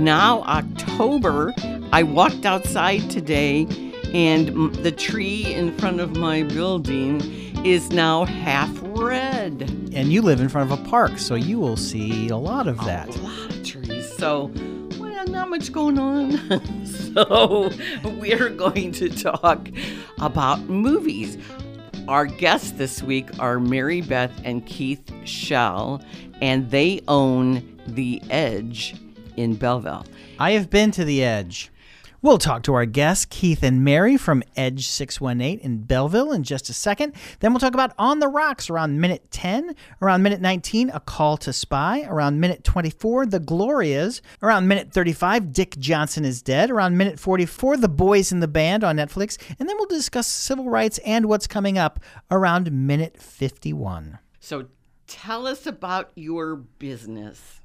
Now October. I walked outside today, and the tree in front of my building is now half red. And you live in front of a park, so you will see a lot of that. A lot of trees. So, well, not much going on. so, we're going to talk about movies. Our guests this week are Mary Beth and Keith Shell, and they own The Edge in Belleville. I have been to the Edge. We'll talk to our guests, Keith and Mary from Edge 618 in Belleville, in just a second. Then we'll talk about On the Rocks around minute 10, around minute 19, A Call to Spy, around minute 24, The Glorias, around minute 35, Dick Johnson is Dead, around minute 44, The Boys in the Band on Netflix, and then we'll discuss civil rights and what's coming up around minute 51. So, tell us about your business.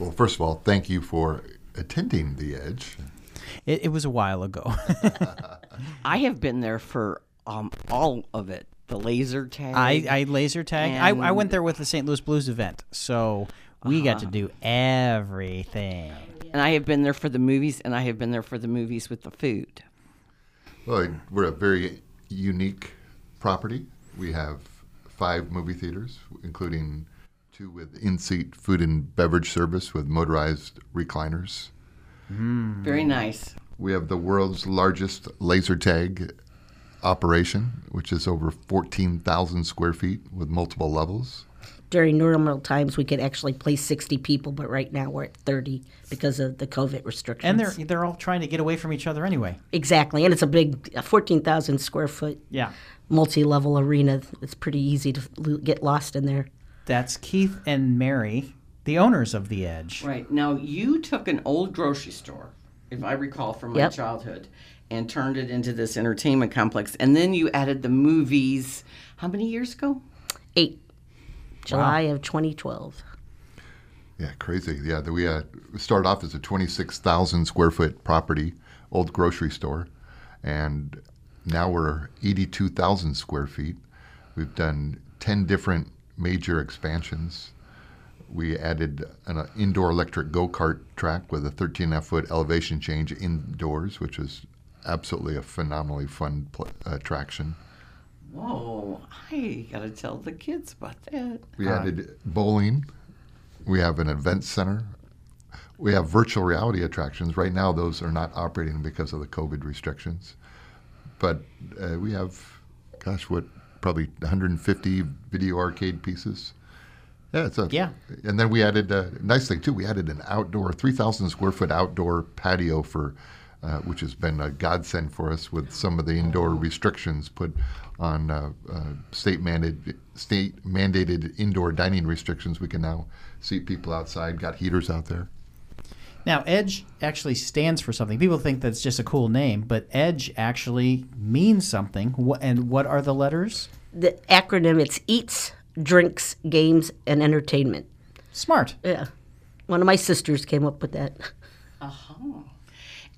Well, first of all, thank you for attending the Edge. It, it was a while ago. I have been there for um, all of it. The laser tag. I, I laser tag. I, I went there with the St. Louis Blues event, so we got to do everything. and I have been there for the movies, and I have been there for the movies with the food. Well, we're a very unique property. We have five movie theaters, including two with in-seat food and beverage service with motorized recliners. Very nice. We have the world's largest laser tag operation, which is over 14,000 square feet with multiple levels. During normal times, we could actually place 60 people, but right now we're at 30 because of the COVID restrictions. And they're they're all trying to get away from each other anyway. exactly, and it's a big uh, 14,000 square foot Yeah. multi-level arena. It's pretty easy to get lost in there. That's Keith and Mary, the owners of the Edge. Right. Now, you took an old grocery store, if I recall from my Yep. childhood, and turned it into this entertainment complex. And then you added the movies, how many years ago? Eight, July of 2012. Yeah, crazy. Yeah, the- we uh, started off as a 26,000 square foot property, old grocery store, and now we're 82,000 square feet. We've done 10 different major expansions. We added an uh, indoor electric go kart track with a 13 and a half foot elevation change indoors, which was absolutely a phenomenally fun pl- attraction. Whoa, I got to tell the kids about that. We added bowling. We have an event center. We have virtual reality attractions. Right now, those are not operating because of the COVID restrictions. But uh, we have, gosh, what, probably 150 video arcade pieces. Yeah, it's a Yeah. And then we added a nice thing too. We added an outdoor, 3,000 square foot outdoor patio for, uh, which has been a godsend for us with some of the indoor restrictions put on uh, uh, state mandated state mandated indoor dining restrictions. We can now seat people outside. Got heaters out there. Now, Edge actually stands for something. People think that's just a cool name, but Edge actually means something. And what are the letters? The acronym it's Eats, Drinks, Games, and Entertainment. Smart. Yeah, one of my sisters came up with that.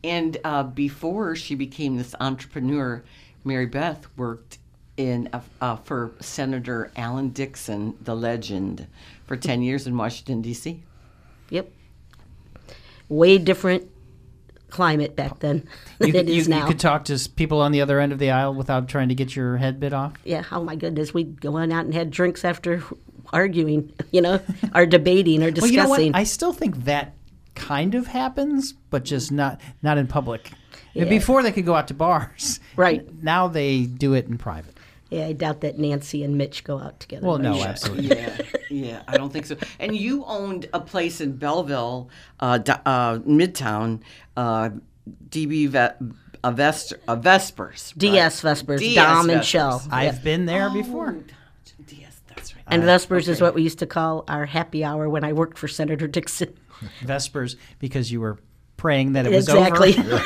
And uh, before she became this entrepreneur, Mary Beth worked in uh, uh, for Senator Alan Dixon, the legend, for 10 years in Washington, D.C. Yep. Way different climate back then than You, it you- is you could talk to people on the other end of the aisle without trying to get your head bit off. yeah, oh my goodness, we'd go on out and had drinks after arguing, you know, or debating or Well, discussing. you know what? I still think that kind of happens, but just not not in public. Yeah. Before they could go out to bars, Right. Now they do it in private. Yeah, I doubt that Nancy and Mitch go out together. Well, no, yeah. absolutely. Yeah, yeah, I don't think so. And you owned a place in Belleville, uh, uh, Midtown, uh, DB Ve- uh, Vest- uh, Vespers. right? DS Vespers, DS Dom and Shell. I've been there before. Oh, DS, that's right. And Vespers is what we used to call our happy hour when I worked for Senator Dixon. Vespers because you were praying that it was exactly. over.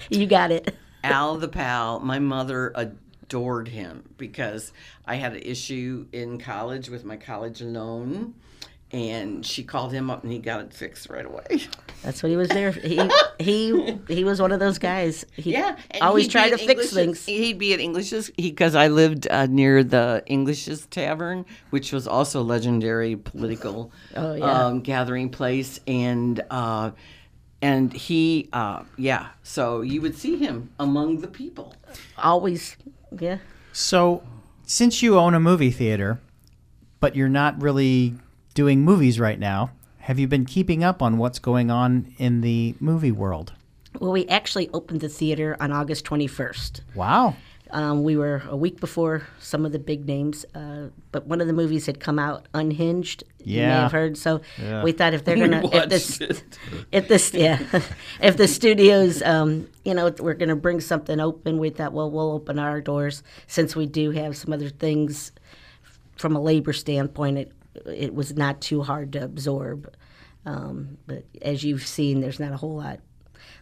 you got it. Al the pal, my mother adored him because I had an issue in college with my college loan and she called him up and he got it fixed right away. That's what he was there. He he he was one of those guys. He Yeah, always tried to at fix things. He'd be at English's because I lived uh, near the English's Tavern, which was also a legendary political Oh, yeah. um, gathering place, and uh, and he, uh, yeah, so you would see him among the people. Always, yeah. So, since you own a movie theater, but you're not really doing movies right now, have you been keeping up on what's going on in the movie world? Well, we actually opened the theater on August 21st. Wow. Um, we were a week before some of the big names, uh, but one of the movies had come out, Unhinged. You may Yeah. have heard. So Yeah. we thought if they're gonna, if this, if this, yeah, if the studios, um, you know, we're gonna bring something open, we thought, well, we'll open our doors since we do have some other things from a labor standpoint. It it was not too hard to absorb, um, but as you've seen, there's not a whole lot.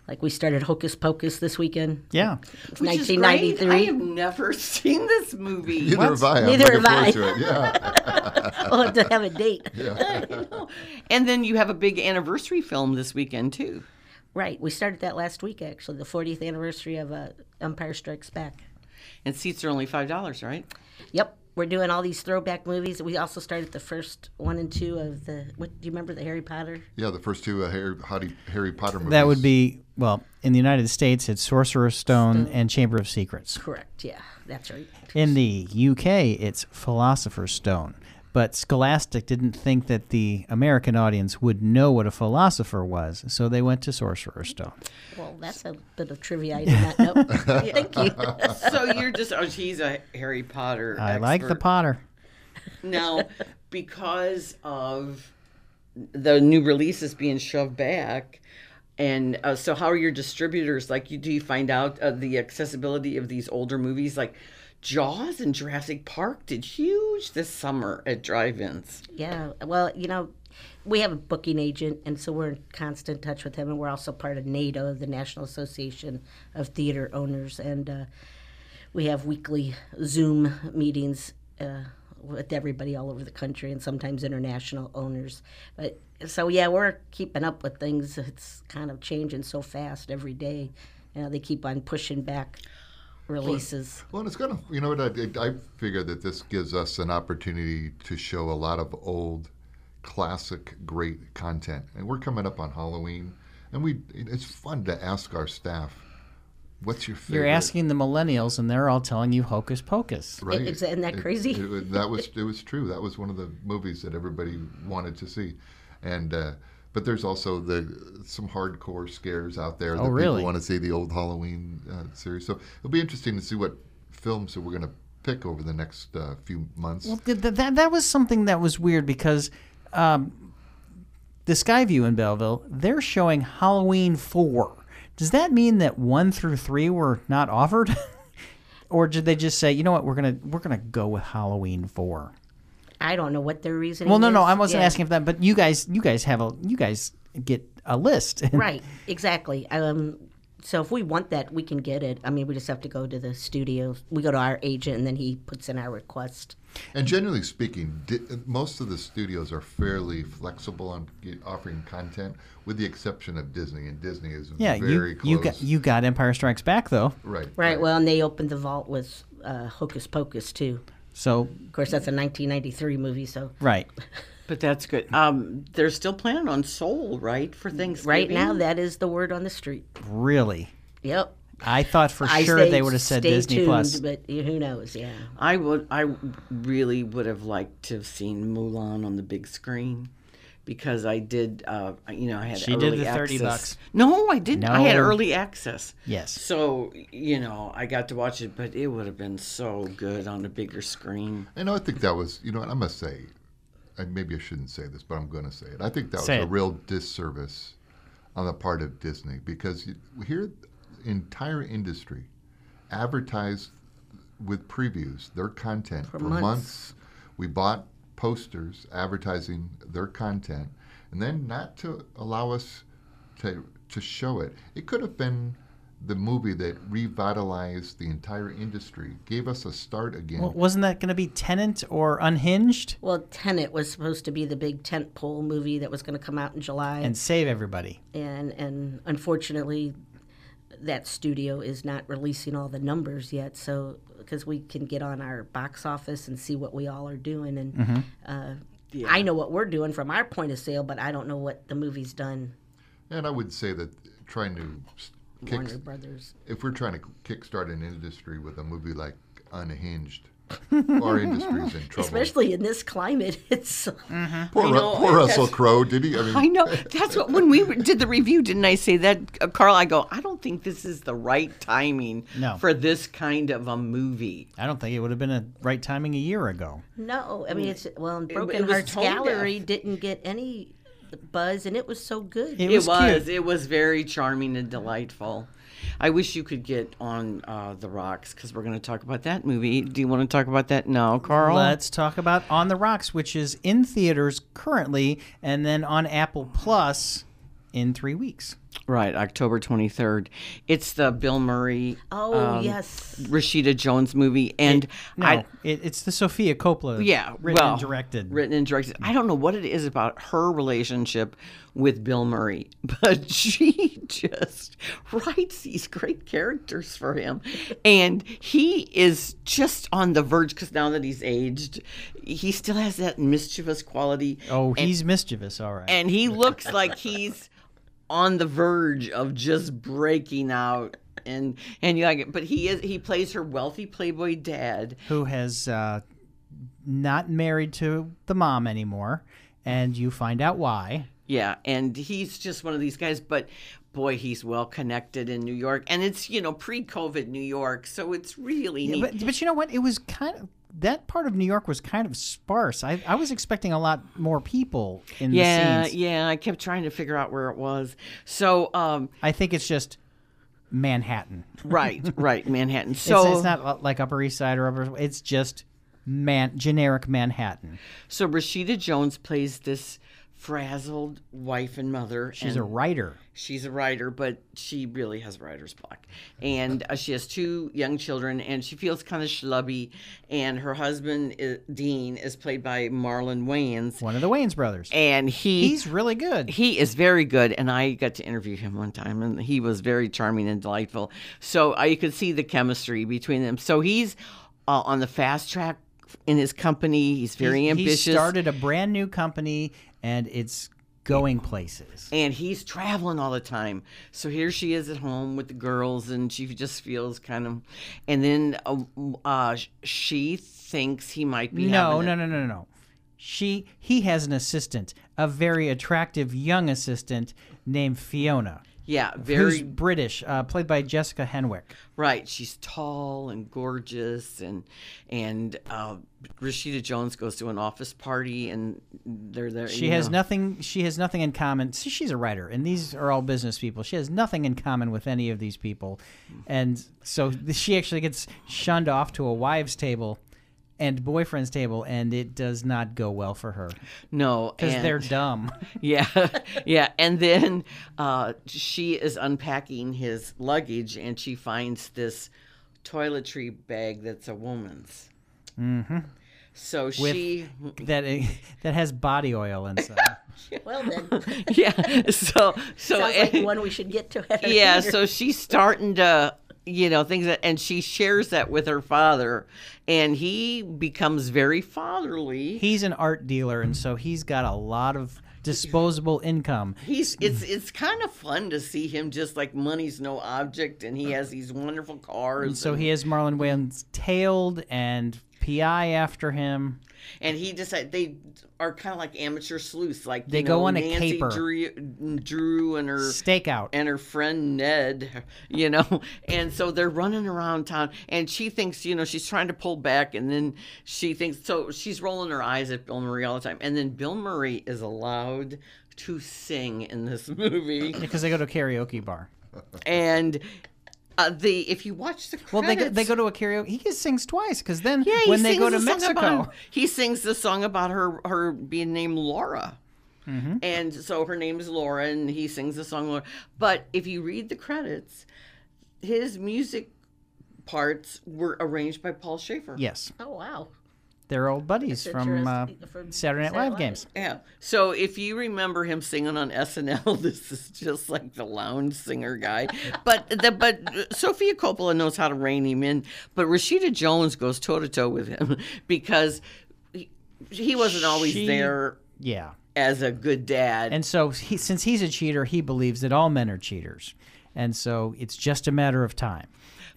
Like we started Hocus Pocus this weekend. Yeah. It's Which is great. 1993. I have never seen this movie. Neither have I. I'm Neither have I. to it. Yeah. we'll have to have a date. Yeah. And then you have a big anniversary film this weekend too. Right. We started that last week, actually, the 40th anniversary of uh, Empire Strikes Back. And seats are only five dollars, right? Yep. We're doing all these throwback movies. We also started the first one and two of the. What do you remember? The Harry Potter. Yeah, the first two uh, Harry, Harry, Harry Potter movies. That would be, well, in the United States, it's Sorcerer's Stone and Chamber of Secrets. Correct. Yeah, that's right. In the UK, it's Philosopher's Stone. But Scholastic didn't think that the American audience would know what a philosopher was, so they went to Sorcerer's Stone. Well, that's a bit of trivia I did not know. Thank you. so you're just oh he's a Harry Potter. I like the. Potter. now because of the new releases being shoved back. And uh, so, how are your distributors? Like, you do you find out uh, the accessibility of these older movies, like Jaws and Jurassic Park, did huge this summer at drive-ins. Yeah, well, you know, we have a booking agent, and so we're in constant touch with him, and we're also part of NATO, the National Association of Theater Owners, and uh, we have weekly Zoom meetings uh, with everybody all over the country, and sometimes international owners. But so yeah, we're keeping up with things. It's kind of changing so fast every day. You know, they keep on pushing back releases. Well, it's gonna. You know what? I, I figure that this gives us an opportunity to show a lot of old, classic, great content, and we're coming up on Halloween, and we. It's fun to ask our staff, "What's your favorite?" You're asking the millennials, and they're all telling you Hocus Pocus. right? Is- isn't that crazy? It, it- that was it was true. That was one of the movies that everybody wanted to see, and uh, but there's also the some hardcore scares out there that Oh, really? people want to see the old Halloween uh, series. So it'll be interesting to see what films that we're going to pick over the next uh, few months. Well, th- th- that that was something that was weird because um, the Skyview in Belleville they're showing Halloween four. Does that mean that one through three were not offered, or did they just say, you know what, we're gonna we're gonna go with Halloween four? I don't know what their reasoning. Is. Well, no, no. I wasn't Yeah. asking for that, but you guys you guys have a you guys get a list. right exactly um so if we want that we can get it i mean we just have to go to the studio we go to our agent and then he puts in our request And generally speaking, di- most of the studios are fairly flexible on ge- offering content, with the exception of Disney. And Disney is yeah, very you close. you got you got Empire Strikes Back though, right, right well and they opened the vault with uh, hocus pocus too so of course that's a 1993 movie so right. But that's good. Um, they're still planning on Soul, right, for Thanksgiving. right now that is the word on the street Really, yep I thought for I sure say they would have said stay Disney tuned, Plus. but who knows yeah I would. I really would have liked to have seen Mulan on the big screen, because I did. Uh, you know, I had She early did the 30 access. bucks. No, I didn't. I had early access. Yes. So you know, I got to watch it, but it would have been so good on a bigger screen. And I think that was, you know, what I must say, and maybe I shouldn't say this, but I'm going to say it. I think that Say was a real disservice on the part of Disney because here, the entire industry advertised with previews their content for, months. months. We bought posters advertising their content, and then not to allow us to to show it. It could have been the movie that revitalized the entire industry, gave us a start again. Well, wasn't that going to be Tenet or Unhinged Well, Tenet was supposed to be the big tentpole movie that was going to come out in July, and save everybody? and and unfortunately, that studio is not releasing all the numbers yet. So because we can get on our box office and see what we all are doing, and Mm-hmm. uh, I know what we're doing from our point of sale, but I don't know what the movie's done. and I would say that trying to kick, Warner Brothers. if we're trying to kickstart an industry with a movie like Unhinged, our industry's in trouble. Especially in this climate, it's poor I Ru- know, poor Russell Crowe. Did he? I mean, I know. That's what when we did the review, didn't I say that, uh, Carl? I go, I don't think this is the right timing No. for this kind of a movie. I don't think it would have been a right timing a year ago. no. I mean, it's well, and it Broken was Hearts Gallery deaf. didn't get any buzz, and it was so good. It It was was. It was very charming and delightful. I wish you could get on uh, the rocks because we're going to talk about that movie. Do you want to talk about that now, Carl? Let's talk about On the Rocks, which is in theaters currently and then on Apple Plus in three weeks. Right, October twenty third. It's the Bill Murray, oh um, yes, Rashida Jones movie, and No, I it, it's the Sofia Coppola. yeah, written well, and directed. written and directed. I don't know what it is about her relationship with Bill Murray, but she just writes these great characters for him, and he is just on the verge because now that he's aged, he still has that mischievous quality. Oh, and, he's mischievous, all right. and he looks like he's on the verge of just breaking out. And and you like it, but he is he plays her wealthy playboy dad, who has uh, not married to the mom anymore, and you find out why. Yeah, and he's just one of these guys, but boy, he's well connected in New York. And it's, you know, pre COVID New York, so it's really neat. But, but you know what? It was kind of that part of New York was kind of sparse. I, I was expecting a lot more people in yeah, the scenes. yeah, I kept trying to figure out where it was. So, um, I think it's just Manhattan. right, right, Manhattan. So, it's not uh, like Upper East Side or Upper. It's just man generic Manhattan. so Rashida Jones plays this frazzled wife and mother. She's and a writer. She's a writer, but she really has writer's block. And uh, she has two young children, and she feels kind of schlubby. And her husband, uh, Dean, is played by Marlon Wayans. One of the Wayans brothers. And he He's really good. he is very good, and I got to interview him one time, and he was very charming and delightful. So uh, you could see the chemistry between them. So he's uh, on the fast track in his company. He's very He- ambitious. He started a brand new company, and it's going places. and he's traveling all the time. So here she is at home with the girls, and she just feels kind of. And then uh, uh, she thinks he might be No, no, no, no, no. She he has an assistant, a very attractive young assistant named Fiona, Yeah, very British, uh, played by Jessica Henwick. right. She's tall and gorgeous, and and uh, Rashida Jones goes to an office party, and they're there. She has know. nothing. She has nothing in common. See, she's a writer, and these are all business people. She has nothing in common with any of these people, and so she actually gets shunned off to a wives' table and boyfriend's table, and it does not go well for her no because they're dumb. Yeah, yeah. And then uh, she is unpacking his luggage and she finds this toiletry bag that's a woman's. Mm-hmm. So she, that that has body oil inside. well then, yeah. So, so sounds like and- one we should get to. At yeah. theater. So she's starting to, you know, things that, and she shares that with her father, and he becomes very fatherly. he's an art dealer, and so he's got a lot of disposable income. He's it's it's kind of fun to see him just like money's no object, and he has these wonderful cars. So and- he has Marlon Wayans tailed and PI after him. and he decided they are kind of like amateur sleuths, like They go know, on a Nancy caper. Drew, mm, Drew and her Stakeout. and her friend Ned, you know, and so they're running around town, and she thinks, you know, she's trying to pull back, and then she thinks, so she's rolling her eyes at Bill Murray all the time, and then Bill Murray is allowed to sing in this movie, because they go to a karaoke bar. and. Uh, the if you watch the credits, Well, they go, they go to a karaoke. He sings twice because then Yeah, when they go to Mexico, about- he sings the song about her her being named Laura. Mm-hmm. And so her name is Laura, and he sings the song Laura. But if you read the credits, his music parts were arranged by Paul Shaffer. Yes, Oh wow. They're old buddies That's from, uh. From Saturday Night Saturday Live games. Yeah. So if you remember him singing on SNL, this is just like the lounge singer guy. But the but Sofia Coppola knows how to rein him in. But Rashida Jones goes toe to toe with him because he, he wasn't always She- there Yeah. as a good dad. And so, he, since he's a cheater, he believes that all men are cheaters, and so it's just a matter of time.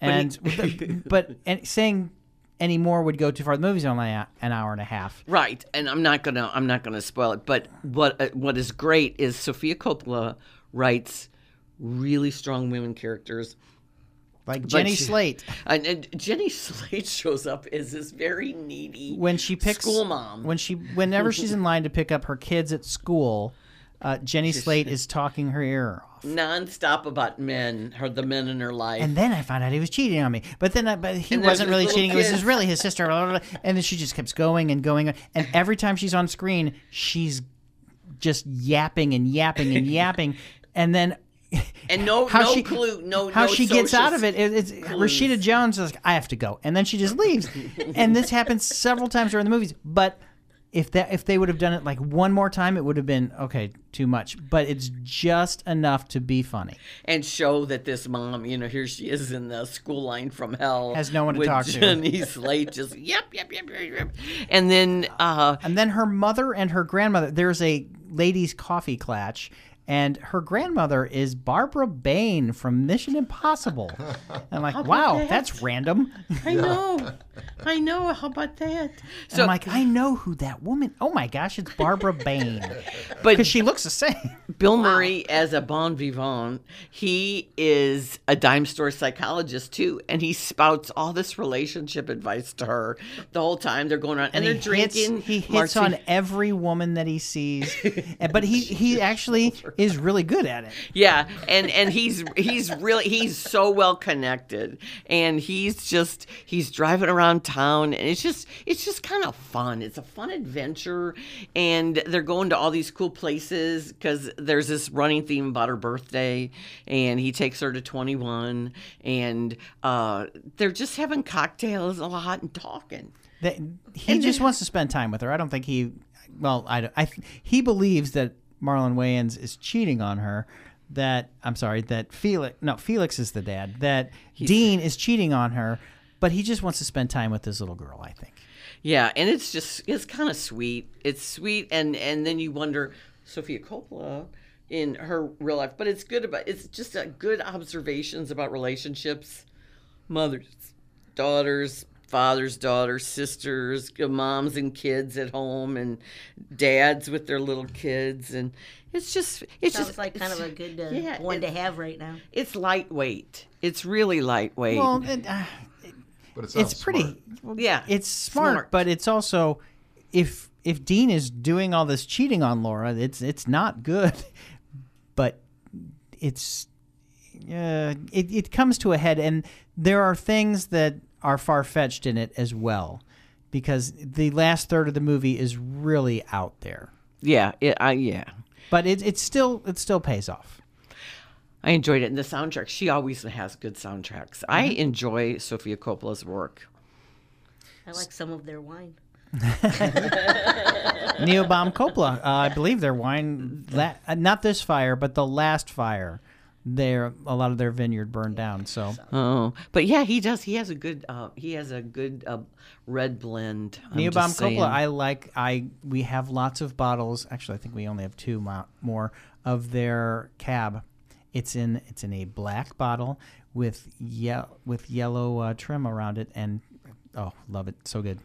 And but, and saying any more would go too far. The movie's only a- an hour and a half. Right, and I'm not gonna I'm not gonna spoil it. But what uh, what is great is Sofia Coppola writes really strong women characters. Like Jenny she- Slate And, and Jenny Slate shows up as this very needy when she picks school mom. When she, whenever she's in line to pick up her kids at school, uh, Jenny Slate is talking her ear off. nonstop about men, her the men in her life. And then I found out he was cheating on me. But then, I, but he And wasn't really cheating. It was his, really his sister. blah, blah, blah. And then she just keeps going and going. And every time she's on screen, she's just yapping and yapping and yapping. And then And no how no she- clue, no how no she gets out of it. it- It's Rashida Jones is like, I have to go, and then she just leaves. and this happens several times during the movies. But if that if they would have done it like one more time, it would have been okay, too much. But it's just enough to be funny. and show that this mom, you know, here she is in the school line from hell, Has no one to with talk to. Jenny Slate, just yep, yep, yep, yep, yep. And then uh, And then her mother and her grandmother. There's a ladies' coffee clatch, and her grandmother is Barbara Bain from Mission Impossible. And I'm like, wow, that's random. I know, I know. How about that? So, I'm like, I know who that woman. Oh my gosh, it's Barbara Bain but because she looks the same. Bill Murray as a bon vivant, he is a dime store psychologist too, and he spouts all this relationship advice to her the whole time they're going on, and, they're he drinking. Hits, he hits martini- on every woman that he sees, but he he actually is really good at it. Yeah, and and he's he's really he's so well connected, and he's just he's driving around town, and it's just it's just kind of fun. It's a fun adventure, and they're going to all these cool places because there's this running theme about her birthday, and he takes her to 21, and uh, they're just having cocktails a lot and talking. That he just wants to spend time with her. I don't think he. Well, I, don't- I he believes that Marlon Wayans is cheating on her. That I'm sorry. That Felix. No, Felix is the dad. That Dean is cheating on her. But he just wants to spend time with this little girl. I think. Yeah, and it's just it's kind of sweet. It's sweet, and and then you wonder Sofia Coppola in her real life, but it's good about it's just a good observations about relationships, mothers, daughters, fathers, daughters, sisters, moms and kids at home, and dads with their little kids, and it's just it's Sounds just like kind of a good uh, yeah, one to have right now. It's lightweight. It's really lightweight. Well, it, uh, But it it's pretty. smart. yeah, It's smart, Smart. but it's also if if Dean is doing all this cheating on Laura, it's it's not good. But it's uh, it it comes to a head, and there are things that are far fetched in it as well, because the last third of the movie is really out there. yeah, it, I yeah. But it it still it still pays off. I enjoyed it. And the soundtrack, she always has good soundtracks. I Mm-hmm. enjoy Sofia Coppola's work. I like some of their wine. Niebaum Coppola, uh, I believe their wine, la- uh, not this fire, but the last fire, their a lot of their vineyard burned down. So Oh, but yeah, he does. He has a good. Uh, he has a good uh, red blend. I'm Niebaum just. Coppola, I like. I we have lots of bottles. Actually, I think we only have two mo- more of their cab. It's in it's in a black bottle with ye- with yellow uh, trim around it, and oh, love it, so good.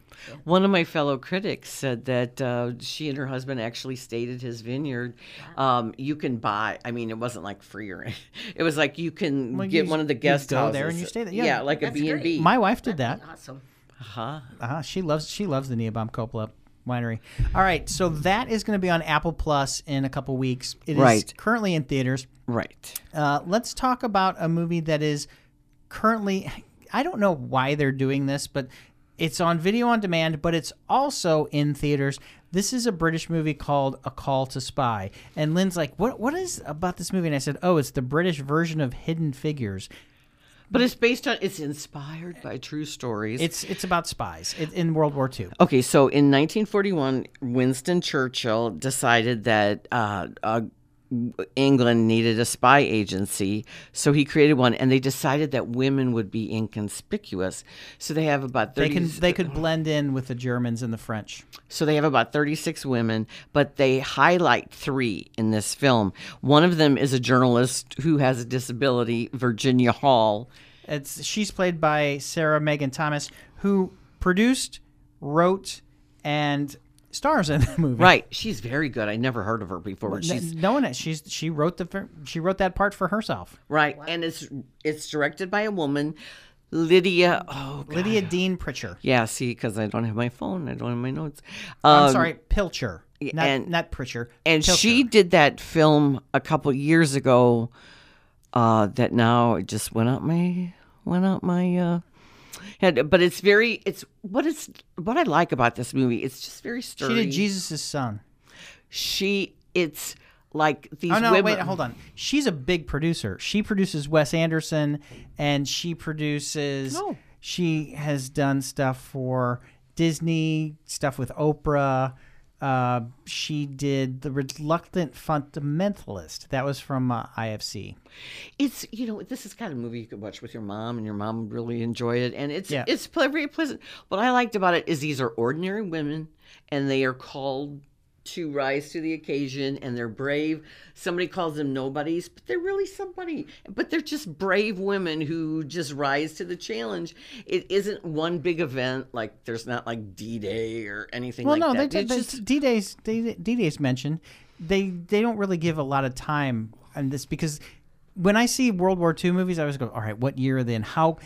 One of my fellow critics said that uh, she and her husband actually stayed at his vineyard. Um, you can buy. I mean, it wasn't like free or. anything. It was like you can Well, get you- one of the you guest go houses. there and you stay there. Yeah, Yeah, like a that's B and B. My wife did that. Awesome. Uh-huh. Uh-huh. she loves she loves the Niebaum Coppola winery. All right, so that is going to be on Apple Plus in a couple weeks. It is Right. currently in theaters. Right. Uh, let's talk about a movie that is currently. I don't know why they're doing this, but it's on video on demand, but it's also in theaters. This is a British movie called A Call to Spy. And Lynn's like, "What? What is about this movie?" And I said, "Oh, it's the British version of Hidden Figures." But it's based on, it's inspired by true stories. It's it's about spies it, in World War II. Okay, so in 1941, Winston Churchill decided that uh, uh, England needed a spy agency, so he created one, and they decided that women would be inconspicuous. So they have about 30, They can they could blend in with the Germans and the French. so they have about 36 women, but they highlight three in this film. One of them is a journalist who has a disability, Virginia Hall. It's she's played by Sarah Megan Thomas, who produced, wrote, and stars in the movie. Right, she's very good. I never heard of her before. but N- She's no one she's she wrote the she wrote that part for herself. right, and it's it's directed by a woman, Lydia. Oh, God. Lydia Dean Pritchard. Yeah, see, because I don't have my phone, I don't have my notes. I'm Um, sorry, Pilcher. Not and- not Pritchard. And Pilcher. she did that film a couple years ago. Uh, that now it just went up my went up my uh, head. But it's very it's what it's what I like about this movie. It's just very she did Jesus' son. She it's like these Oh no, women. wait, hold on. She's a big producer. She produces Wes Anderson, and she produces. She has done stuff for Disney, stuff with Oprah. Uh, she did the Reluctant Fundamentalist. That was from uh, IFC. It's you know this is kind of movie you could watch with your mom and your mom would really enjoy it and it's Yeah. it's very pleasant. What I liked about it is these are ordinary women and they are called to rise to the occasion and they're brave. Somebody calls them nobodies, but they're really somebody. But they're just brave women who just rise to the challenge. It isn't one big event like there's not like D-Day or anything Well, like no, that. they, they, just D-Day's D-Day's mentioned. They they don't really give a lot of time on this because when I see World War II movies, I always go, all right, what year are they in? How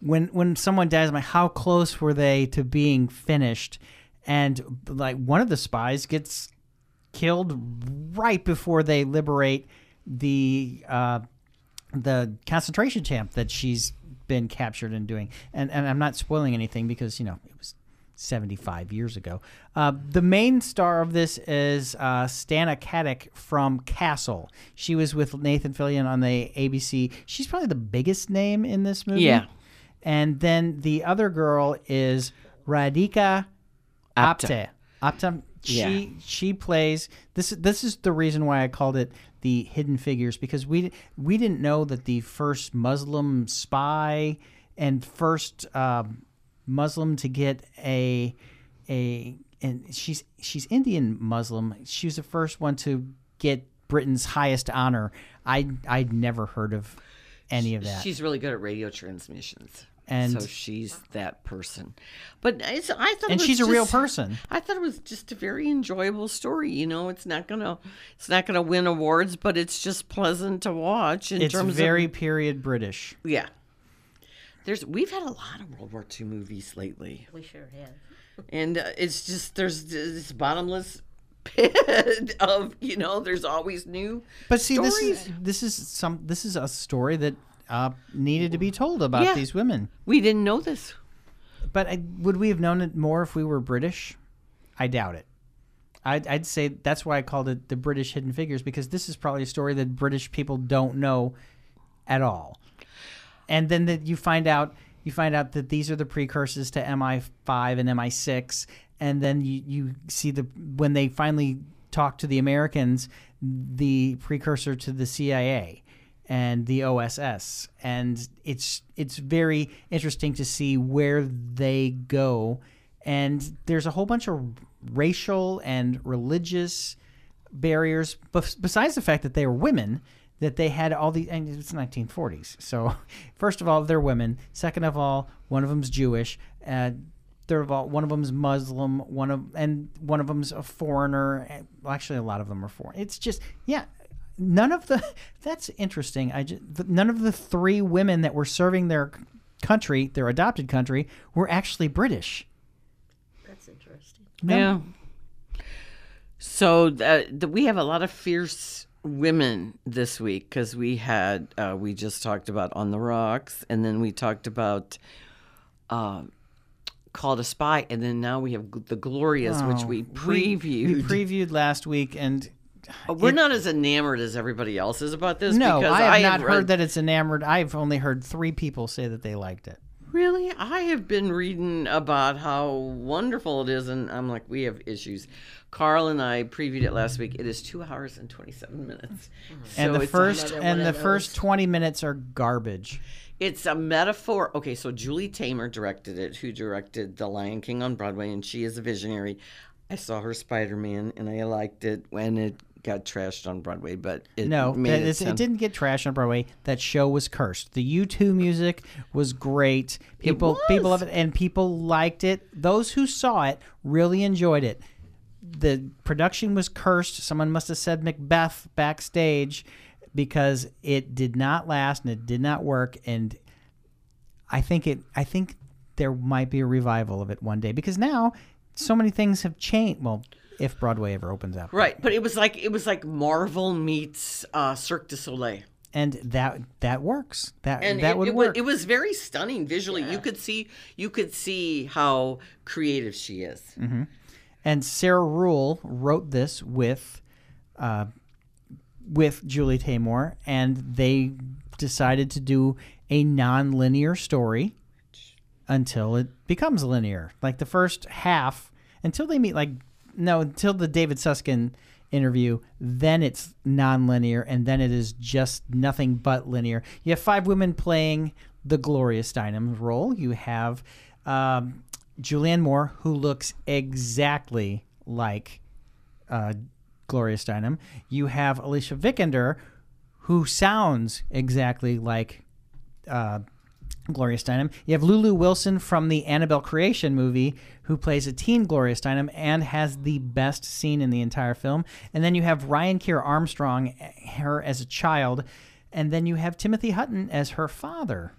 when when someone dies, I'm like, how close were they to being finished? And like one of the spies gets killed right before they liberate the uh, the concentration camp that she's been captured and doing. And and I'm not spoiling anything because you know it was 75 years ago. Uh, the main star of this is uh, Stana Katic from Castle. She was with Nathan Fillion on the ABC. She's probably the biggest name in this movie. Yeah. And then the other girl is Radhika Apte. Apte. Apte. She Yeah. she plays this. This is the reason why I called it the Hidden Figures because we we didn't know that the first Muslim spy and first um, Muslim to get a a and she's she's Indian Muslim. She was the first one to get Britain's highest honor. I I'd never heard of any of that. She's really good at radio transmissions. And- so she's that person. But it's, I thought, it and was she's a real person. I thought it was just a very enjoyable story. You know, it's not gonna, it's not gonna win awards, but it's just pleasant to watch. In It's terms very of, period British. yeah. There's, we've had a lot of World War II movies lately, We sure have. and uh, it's just there's this bottomless pit of you know. There's always new. But see, this is this is some this is a story that uh, needed to be told about Yeah. these women. We didn't know this. But I, would we have known it more if we were British? I doubt it. I'd, I'd say that's why I called it the British Hidden Figures because this is probably a story that British people don't know at all. And then that you find out you find out that these are the precursors to MI5 and MI6 and then you, you see the when they finally talk to the Americans the precursor to the CIA and the OSS and it's it's very interesting to see where they go. And there's a whole bunch of racial and religious barriers bes- besides the fact that they were women that they had all the and it's 1940s so first of all they're women. Second of all one of them's jewish. Uh, third of all one of them's muslim. One of and one of them's a foreigner. Well, actually a lot of them are foreign. It's just yeah none of the that's interesting i just none of the three women that were serving their country their adopted country were actually british That's interesting. Yeah. So uh, the, we have a lot of fierce women this week because we had uh, we just talked about on the rocks, and then we talked about uh, called a spy, and then now we have G- the Glorias, which we Oh, previewed. We, previewed last week, and Uh, we're it- not as enamored as everybody else is about this. No, because I have not read- heard that it's enamored. I've only heard three people say that they liked it. Really, I have been reading about how wonderful it is, and I'm like, we have issues. Carl and I previewed it last week. It is two hours and 27 minutes. and So the first and the first twenty minutes are garbage. It's a metaphor. Okay, so Julie Taymor directed it, who directed The Lion King on Broadway, and she is a visionary. I saw her Spider Man, and I liked it when it got trashed on Broadway, but it No, it, it sound- didn't get trashed on Broadway. That show was cursed. The U two music was great. People people was. love it, and people liked it. Those who saw it really enjoyed it. The production was cursed. Someone must have said Macbeth backstage because it did not last and it did not work. And I think it. I think there might be a revival of it one day because now so many things have changed. Well, if Broadway ever opens up, Right, but it was like it was like Marvel meets uh, Cirque du Soleil. and that that works. That and that it, would it, work. it was very stunning visually. You could see you could see how creative she is. Mm-hmm. and Sarah Ruhl wrote this with uh, with Julie Taymor, and they decided to do a non-linear story until it becomes linear. Like the first half, until they meet, like no, until the David Susskind interview, then it's non-linear, and then it is just nothing but linear. You have five women playing the Gloria Steinem role. You have um, Julianne Moore, who looks exactly like uh, Gloria Steinem. You have Alicia Vikander, who sounds exactly like uh, Gloria Steinem. You have Lulu Wilson from the Annabelle Creation movie, who plays a teen Gloria Steinem and has the best scene in the entire film. And then you have Ryan Kiera Armstrong, her as a child. And then you have Timothy Hutton as her father.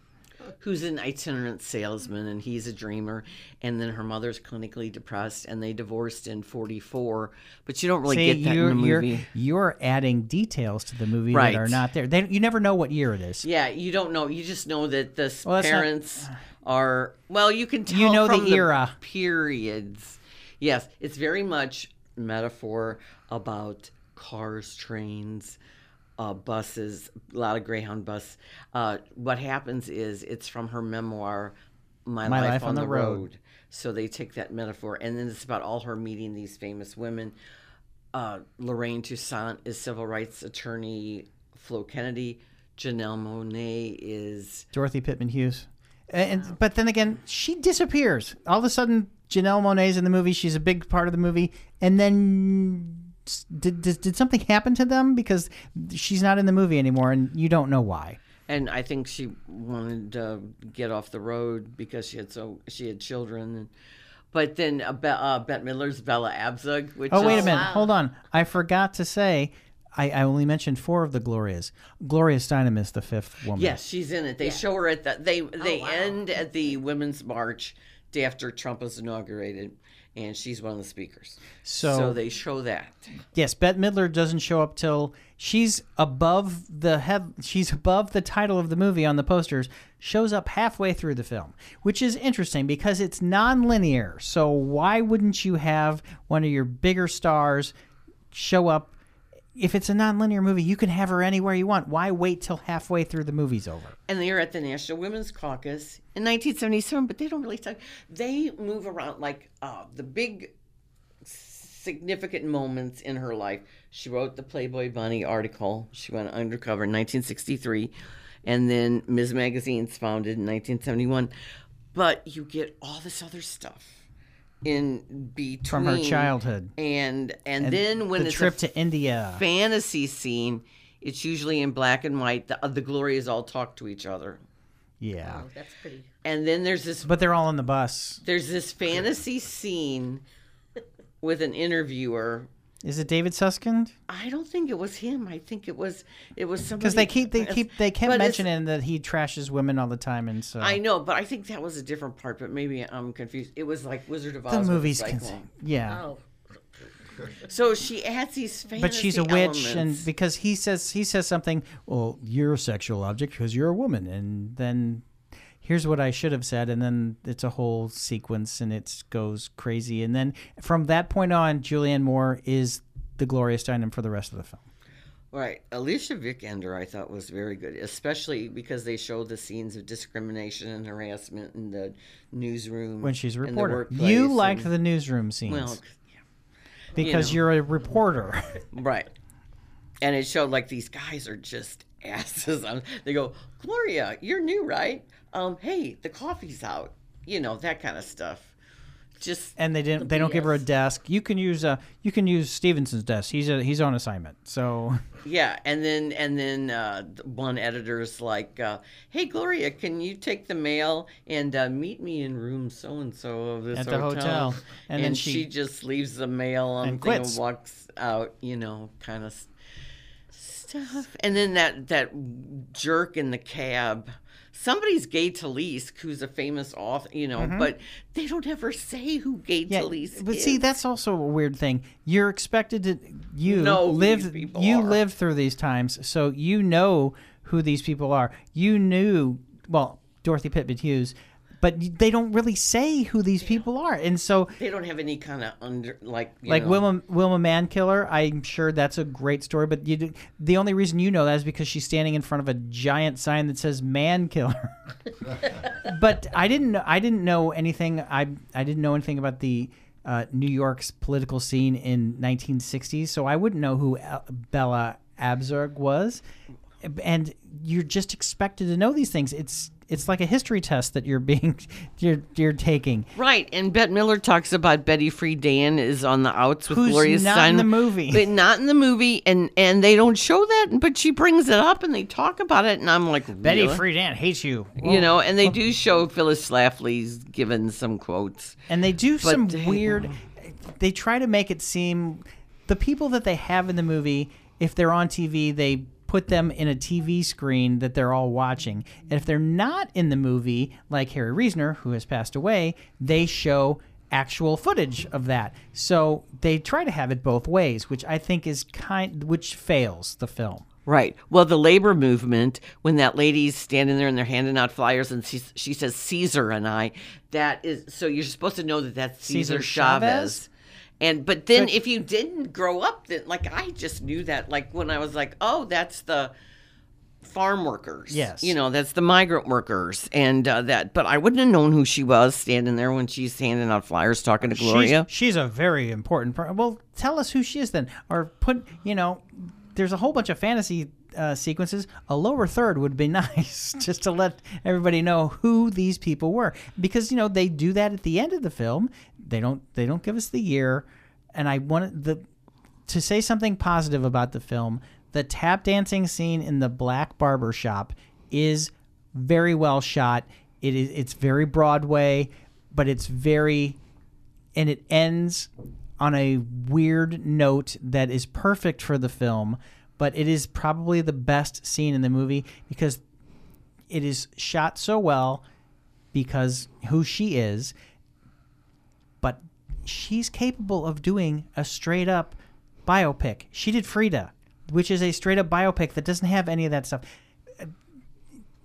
Who's an itinerant salesman and he's a dreamer, and then her mother's clinically depressed, and they divorced in '44. But you don't really See, get that you're, in the you're, movie. you're adding details to the movie Right. that are not there. They, you never know what year it is. Yeah, you don't know. You just know that the Well, that's not- parents are. Well, you can tell. You know the era. periods. Yes, it's very much metaphor about cars, trains, uh, buses, a lot of Greyhound bus. Uh, what happens is it's from her memoir, My, Life, on, the, road. So they take that metaphor, and then it's about all her meeting these famous women. Uh, Lorraine Toussaint is civil rights attorney. Flo Kennedy, Janelle Monae is Dorothy Pittman Hughes. And but then again, she disappears. All of a sudden, Janelle Monae's in the movie. She's a big part of the movie, and then did did, did something happen to them because she's not in the movie anymore, and you don't know why. and I think she wanted to get off the road because she had so she had children. But then uh, Be- uh, Bette Midler's Bella Abzug, which Oh wait a is- minute, hold on. I forgot to say. I, I only mentioned four of the Glorias. Gloria Steinem is the fifth woman. Yes, she's in it. They show her at the they they end at the women's march day after Trump was inaugurated, and she's one of the speakers. So- so they show that. Yes, Bette Midler doesn't show up till she's above the head. She's above the title of the movie on the posters. Shows up halfway through the film, which is interesting because it's non-linear. So why wouldn't you have one of your bigger stars show up? If it's a non-linear movie, you can have her anywhere you want. Why wait till halfway through the movie's over? and they're at the National Women's Caucus in 1977, but they don't really talk. They move around like uh, the big significant moments in her life. She wrote the Playboy Bunny article. She went undercover in 1963, and then Ms. Magazine's founded in 1971. But you get all this other stuff in between From her childhood. and and, then when the it's trip a to India. fantasy scene, it's usually in black and white. The, uh, the Glorias all talk to each other. Yeah, Oh, that's pretty. And then there's this but they're all on the bus. there's this fantasy scene with an interviewer. Is it David Susskind? I don't think it was him. I think it was it was somebody Because they keep they keep they kept mentioning that he trashes women all the time, and so I know, but I think that was a different part. But maybe I'm confused. It was like Wizard of Oz. the movie's yeah. Oh, So she adds these fantasy but she's a witch and because he says he says something well you're a sexual object because you're a woman and then here's what i should have said and then it's a whole sequence and it goes crazy and then from that point on julianne moore is the Gloria Steinem for the rest of the film. Right. Alicia Vikander, I thought, was very good, especially because they showed the scenes of discrimination and harassment in the newsroom. When she's a reporter, you liked and- the newsroom scenes Well, because know. you're a reporter. right. And it showed like these guys are just asses. They go, Gloria, you're new, right? Um, hey, the coffee's out. You know that kind of stuff. Just and they didn't. They don't give her a desk. You can use uh You can use Stevenson's desk. He's a, he's on assignment. So Yeah, and then and then uh, one editor's like, uh, "Hey Gloria, can you take the mail and uh, meet me in room so and so of this At the hotel. And And, then she, she- just leaves the mail And thing and quits. walks out. You know, kind of stuff. And then that that jerk in the cab. Somebody's Gay Talese, who's a famous author, you know, but they don't ever say who Gay Mm-hmm. yeah, Talese but is. see, that's also a weird thing. You're expected to you Know who lived you are. lived through these times, so you know who these people are. You knew well Dorothy Pitman Hughes, but they don't really say who these people are, and so they don't have any kind of under like you like know, Wilma Wilma Mankiller, I'm sure that's a great story. But you, do- the only reason you know that is because she's standing in front of a giant sign that says "Man Killer." but I didn't know. I didn't know anything. I I didn't know anything about the uh, New York's political scene in 1960s, so I wouldn't know who El- Bella Abzug was. And you're just expected to know these things. It's it's like a history test that you're being you're you're taking. Right, and Bette Midler talks about Betty Friedan is on the outs with Who's Gloria not Steinem, in the movie. but not in the movie, and and they don't show that, but she brings it up and they talk about it, and I'm like, Betty really? Friedan hates you. you know, and they oh. do show Phyllis Schlafly's given some quotes. and they do some weird they try to make it seem the people that they have in the movie if they're on tv they put them in a tv screen that they're all watching and if they're not in the movie like harry reasoner who has passed away they show actual footage of that so they try to have it both ways which i think is kind which fails the film Right. Well, the labor movement, when that lady's standing there and they're handing out flyers and she, she says Cesar and I, that is so you're supposed to know that that's Cesar, Cesar Chavez. Chavez? And but then But- if you didn't grow up, then like I just knew that. Like when I was like, oh, that's the farm workers. Yes. You know, that's the migrant workers and uh, that. But I wouldn't have known who she was standing there when she's handing out flyers talking to Gloria. She's, she's a very important person. Well, tell us who she is then, or put you know, there's a whole bunch of fantasy uh, sequences. A lower third would be nice, just to let everybody know who these people were, because you know they do that at the end of the film. They don't they don't give us the year, and I wanted the to say something positive about the film. The tap dancing scene in the black barber shop is very well shot. It is it's very Broadway, but it's very and it ends on a weird note that is perfect for the film, but it is probably the best scene in the movie because it is shot so well because who she is, she's capable of doing a straight up biopic. She did Frida, which is a straight up biopic that doesn't have any of that stuff.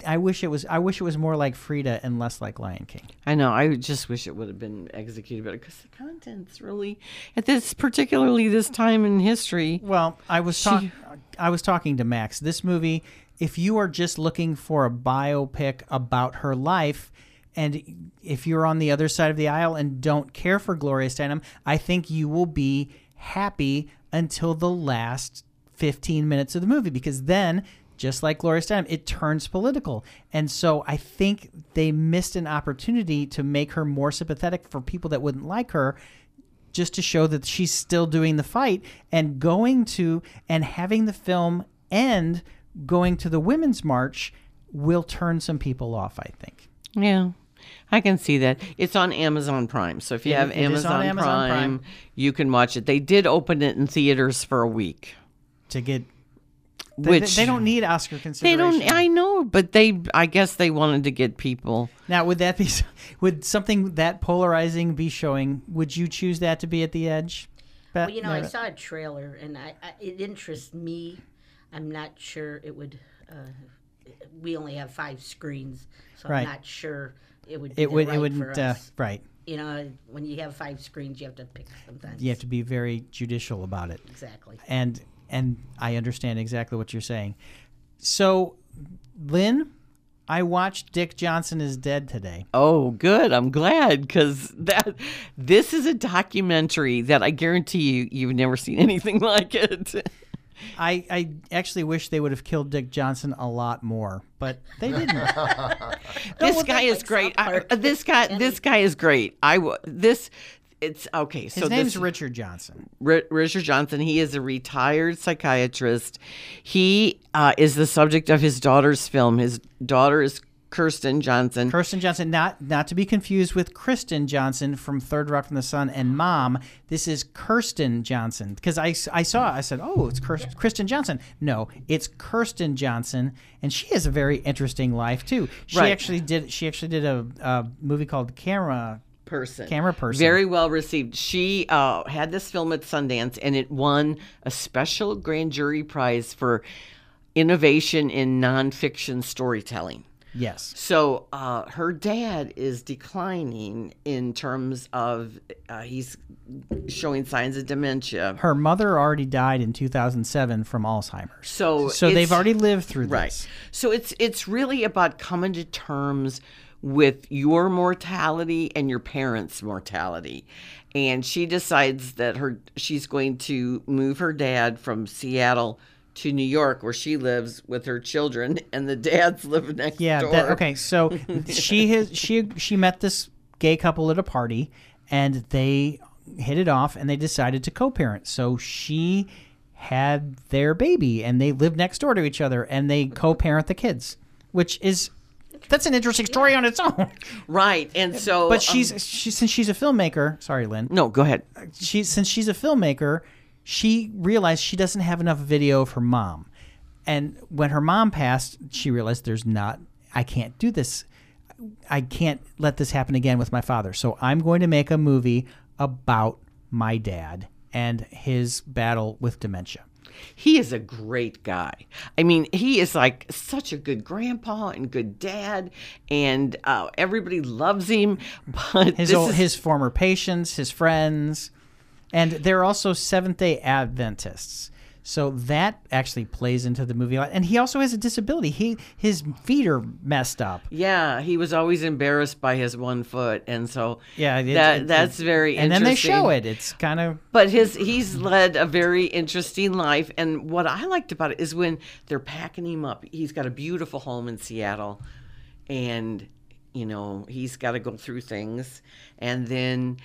I wish it was. I wish it was more like Frida and less like Lion King. I know. I just wish it would have been executed better because the content's really at this, particularly this time in history. Well, I was She- talk- I was talking to Max. This movie, if you are just looking for a biopic about her life, and if you're on the other side of the aisle and don't care for Gloria Steinem, I think you will be happy until the last 15 minutes of the movie because then just like Gloria Steinem, it turns political. And so I think they missed an opportunity to make her more sympathetic for people that wouldn't like her just to show that she's still doing the fight and going to and having the film end going to the women's march will turn some people off i think Yeah, I can see that. It's on Amazon Prime. So if you It- have it is Amazon, Amazon Prime, Prime. you can watch it. They did open it in theaters for a week. to get they, they- Which they don't need oscar They consideration don't. I know, but they. I guess they wanted to get people. now would that be would something that polarizing be showing would you choose that to be at the edge Beth? Well, you know, I saw a trailer and I, I it interests me. I'm not sure it would. Uh, we only have five screens, so Right. I'm not sure it would be it would right it wouldn't uh, right. You know, when you have five screens, you have to pick sometimes. You have to be very judicial about it. exactly. and and I understand exactly what you're saying. So, Lynn, I watched Dick Johnson is Dead today. Oh, good. I'm glad because that this is a documentary that I guarantee you you've never seen anything like it. I, I actually wish they would have killed Dick Johnson a lot more, but they didn't. this guy is like great. I- this guy, this guy is great. I w- this. It's okay. His so name's this, Richard Johnson. Ri- Richard Johnson. He is a retired psychiatrist. He uh, is the subject of his daughter's film. His daughter is Kirsten Johnson. Kirsten Johnson, not not to be confused with Kristen Johnson from Third Rock from the Sun and Mom. This is Kirsten Johnson because I, I saw I said oh it's Kirsten, Kristen Johnson. No, it's Kirsten Johnson, and she has a very interesting life too. She Right. actually did she actually did a, a movie called Camera person. Camera person. Very well received. She uh, had this film at Sundance and it won a special grand jury prize for innovation in nonfiction storytelling. Yes. So uh, her dad is declining in terms of uh, he's showing signs of dementia. Her mother already died in 2007 from Alzheimer's. So So they've already lived through right. this. So it's it's really about coming to terms with your mortality and your parents' mortality. And she decides that her she's going to move her dad from Seattle to New York where she lives with her children and the dads live next Yeah. door. That, okay. So she has she she met this gay couple at a party, and they hit it off, and they decided to co-parent. So she had their baby, and they live next door to each other, and they co-parent the kids, which is. That's an interesting story on its own. Right. And so But um, she's she, since she's a filmmaker. Sorry, Lynn. No, go ahead. she since she's a filmmaker, she realized she doesn't have enough video of her mom. And when her mom passed, she realized there's not I can't do this. I can't let this happen again with my father. So I'm going to make a movie about my dad and his battle with dementia. He is a great guy. I mean, he is like such a good grandpa and good dad, and uh, everybody loves him. But His old, is- his former patients, his friends, and they're also Seventh Day Adventists. So that actually plays into the movie a lot. And he also has a disability. He his feet are messed up. Yeah, he was always embarrassed by his one foot, and so Yeah, it- that it- that's very and then they show it. It's kind of But his he's led a very interesting life, and what I liked about it is when they're packing him up. He's got a beautiful home in Seattle, and you know he's got to go through things, and then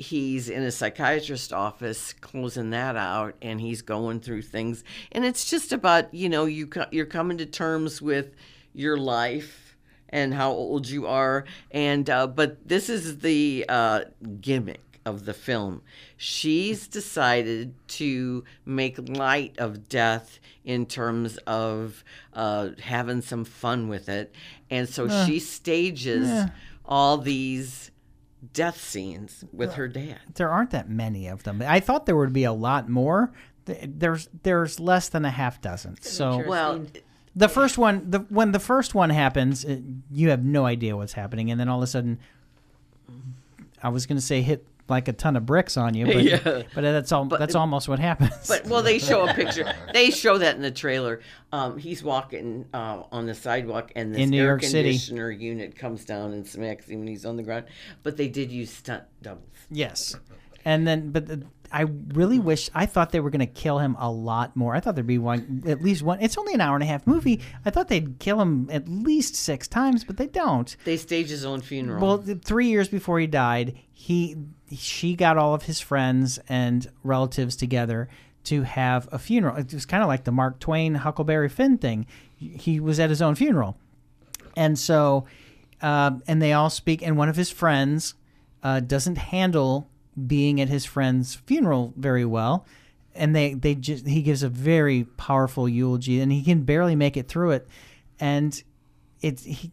he's in a psychiatrist's office closing that out and he's going through things. And it's just about you know you you're coming to terms with your life and how old you are. And uh, but this is the uh, gimmick of the film. She's decided to make light of death in terms of uh, having some fun with it. And so she stages all these death scenes with her dad there aren't that many of them. I thought there would be a lot more. There's there's less than a half dozen. So well the first one, the when the first one happens, it, you have no idea what's happening, and then all of a sudden, I was going to say hit like a ton of bricks on you, but, Yeah. but that's all. But, that's almost what happens. But well, they show a picture. They show that in the trailer. Um, he's walking uh, on the sidewalk, and this In New air York City. conditioner unit comes down and smacks him when he's on the ground. But they did use stunt doubles. Yes. And then, but the, I really wish, I thought they were going to kill him a lot more. I thought there'd be one, at least one. It's only an hour and a half movie. I thought they'd kill him at least six times, but they don't. They stage his own funeral. Well, three years before he died, he, she got all of his friends and relatives together to have a funeral. It was kind of like the Mark Twain Huckleberry Finn thing. He was at his own funeral. And so, uh, and they all speak, and one of his friends uh, doesn't handle being at his friend's funeral very well. And they, they just, he gives a very powerful eulogy, and he can barely make it through it. And it's, he,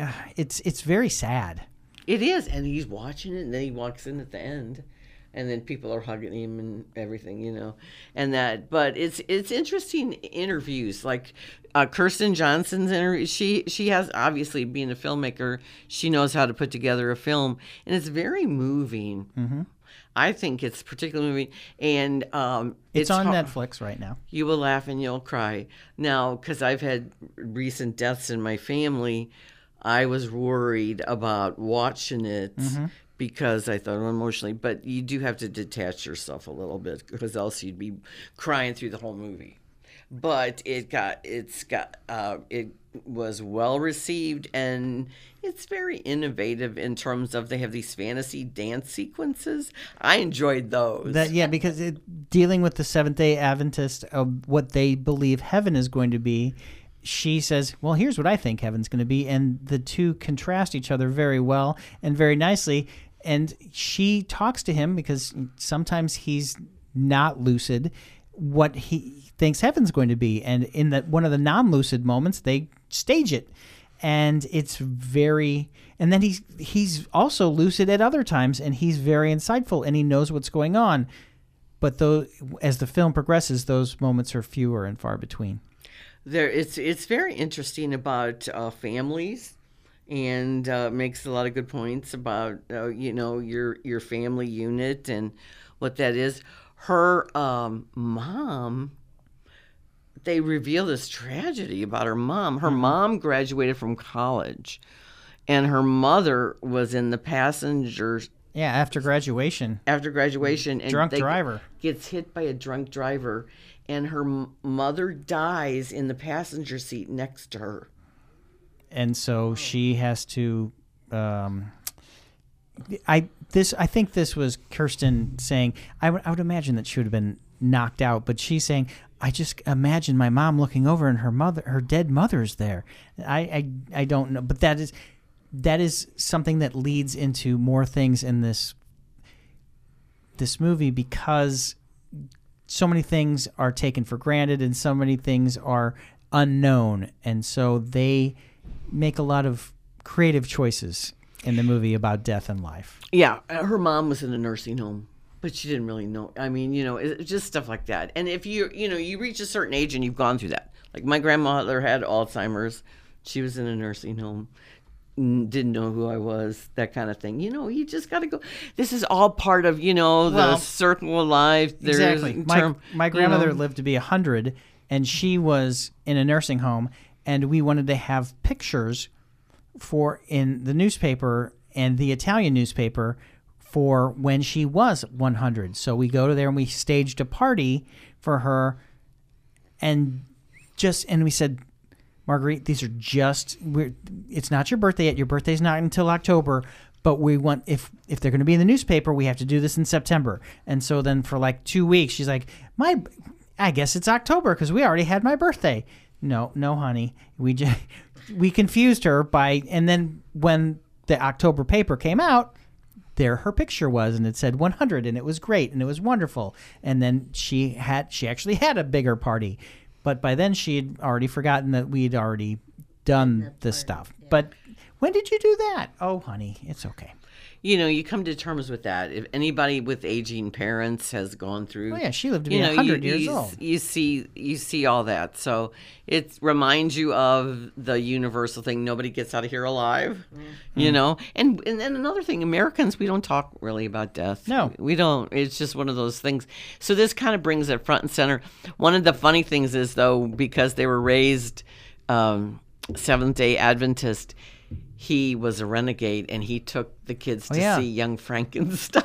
uh, it's, it's very sad. It is, and he's watching it, and then he walks in at the end, and then people are hugging him and everything, you know, and that. But it's it's interesting interviews. Like uh, Kirsten Johnson's interview. She she has obviously being a filmmaker, she knows how to put together a film, and it's very moving. Mm-hmm. I think it's particularly moving, and um, It's, on har- Netflix right now. You will laugh and you'll cry. Now, because I've had recent deaths in my family, I was worried about watching it because I thought emotionally. But you do have to detach yourself a little bit because else you'd be crying through the whole movie. But it got it's got uh, it was well received and it's very innovative in terms of they have these fantasy dance sequences. I enjoyed those. That yeah, because it, dealing with the Seventh Day Adventist of what they believe heaven is going to be, she says, "Well, here's what I think heaven's going to be," and the two contrast each other very well and very nicely. And she talks to him because sometimes he's not lucid what he thinks heaven's going to be, and in that one of the non-lucid moments, they stage it and it's very and then he's he's also lucid at other times and he's very insightful and he knows what's going on but though as the film progresses those moments are fewer and far between there it's it's very interesting about uh, families and uh, makes a lot of good points about uh, you know your your family unit and what that is. Her um, mom they reveal this tragedy about her mom. Her mom graduated from college and her mother was in the passenger yeah after graduation. After graduation and Drunk driver. gets hit by a drunk driver and her mother dies in the passenger seat next to her. And so she has to um i this i think this was kirsten saying I would- I would imagine that she would have been knocked out but she's saying i just imagine my mom looking over and her mother her dead mother's there. I i, I don't know but that is that is something that leads into more things in this this movie because so many things are taken for granted and so many things are unknown and so they make a lot of creative choices in the movie about death and life Yeah, uh, her mom was in a nursing home, but she didn't really know. I mean, you know, just stuff like that. And if you, you know, you reach a certain age and you've gone through that. Like my grandmother had Alzheimer's. She was in a nursing home. Didn't know who I was, that kind of thing. You know, you just got to go. This is all part of, you know, the Well, circle of life. There's exactly my, term- my grandmother know. lived to be 100 and she was in a nursing home and we wanted to have pictures for in the newspaper and the italian newspaper for when she was 100 so we go to there and we staged a party for her and just and we said marguerite these are just we're it's not your birthday yet. Your birthday's not until october but we want if if they're going to be in the newspaper we have to do this in september. And so then for like two weeks she's like my i guess it's october because we already had my birthday. No no honey. We just we confused her by and then when the october paper came out there her picture was and it said 100 and it was great and it was wonderful. And then she had she actually had a bigger party but by then she had already forgotten that we'd already done the stuff. But when did you do that? Oh honey it's okay you know, you come to terms with that. If anybody with aging parents has gone through, oh yeah she lived to be you know, 100 you, years you, old You see, you see all that. So it reminds you of the universal thing: nobody gets out of here alive. Mm-hmm. You know, and and then another thing: Americans, we don't talk really about death. No. we don't. It's just one of those things. So this kind of brings it front and center. One of the funny things is though, because they were raised um, Seventh Day Adventist. He was a renegade, and he took the kids to Oh, yeah. see Young Frankenstein.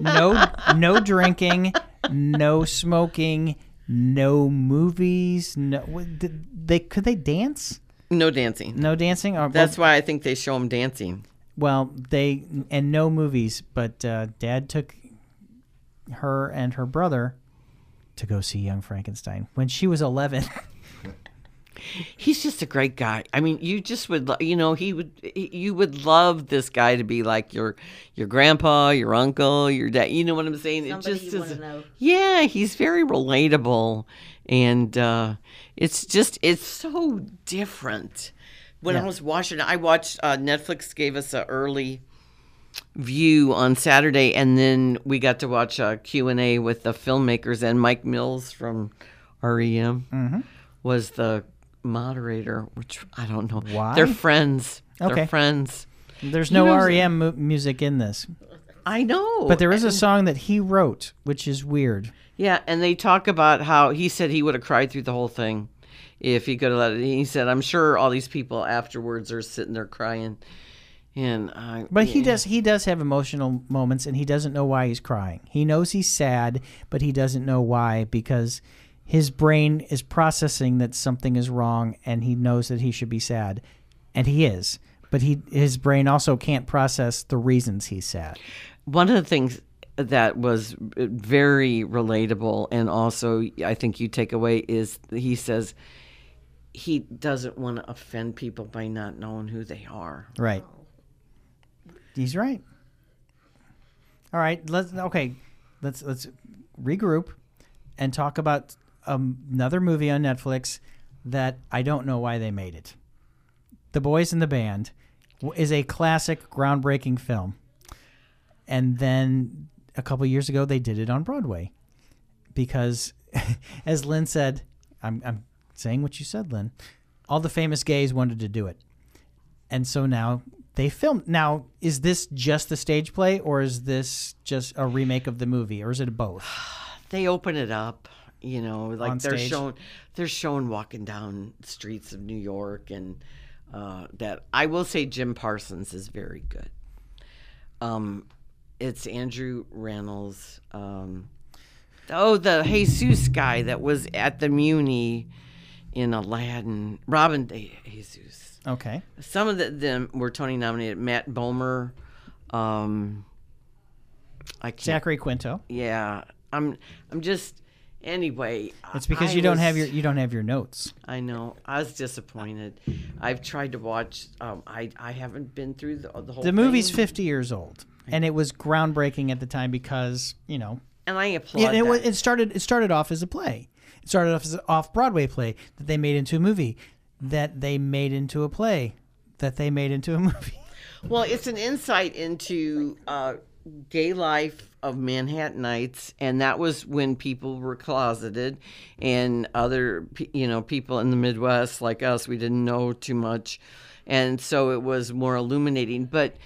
no no drinking no smoking no movies no they could they dance no dancing. no dancing or That's why I think they show him dancing. Well, they and no movies, but uh, Dad took her and her brother to go see Young Frankenstein when she was eleven. He's just a great guy. I mean, you just would, you know, he would, you would love this guy to be like your, your grandpa, your uncle, your dad. You know what I'm saying? Somebody it just you is. know. Yeah, he's very relatable, and uh, it's just it's so different. When I was watching, I watched uh, Netflix gave us an early view on Saturday, and then we got to watch a Q and A with the filmmakers and Mike Mills from REM was the moderator, which I don't know. Why? They're friends. Okay. They're friends. There's no knows- REM mu- music in this, I know. but there is a song that he wrote, which is weird. Yeah, and they talk about how he said he would have cried through the whole thing if he could have let it. He said, "I'm sure all these people afterwards are sitting there crying." And I, But he yeah. does he does have emotional moments and he doesn't know why he's crying. He knows he's sad, but he doesn't know why because his brain is processing that something is wrong and he knows that he should be sad. And he is. But he his brain also can't process the reasons he's sad. One of the things that was very relatable, and also I think you take away is he says he doesn't want to offend people by not knowing who they are. Right. He's right. All right, let's okay, let's let's regroup and talk about another movie on Netflix that I don't know why they made it. The Boys in the Band is a classic, groundbreaking film. And then a couple years ago, they did it on Broadway because, as Lynn said, I'm, I'm saying what you said, Lynn. All the famous gays wanted to do it and so now they filmed. Now, is this just the stage play, or is this just a remake of the movie, or is it both? They open it up, you know, like they're shown they're shown walking down streets of New York, and uh, that I will say Jim Parsons is very good. Um, it's Andrew Rannells. Um, oh, the Jesus guy that was at the Muny in Aladdin, Robin De Jesus. Okay, Some of the, them were Tony nominated. Matt Bomer. Um, I can't. Zachary Quinto. Yeah, I'm. I'm just. Anyway, It's because I you don't have your you don't have your notes. I know. I was disappointed. I've tried to watch. Um, I I haven't been through the, the whole. The movie's thing, 50 years old, and it was groundbreaking at the time because you know and I applaud it, it, it started it started off as a play. It started off as an off Broadway play that they made into a movie, that they made into a play, that they made into a movie. Well, it's an insight into uh, gay life of Manhattanites, and that was when people were closeted, and other, you know, people in the Midwest like us, we didn't know too much, and so it was more illuminating. But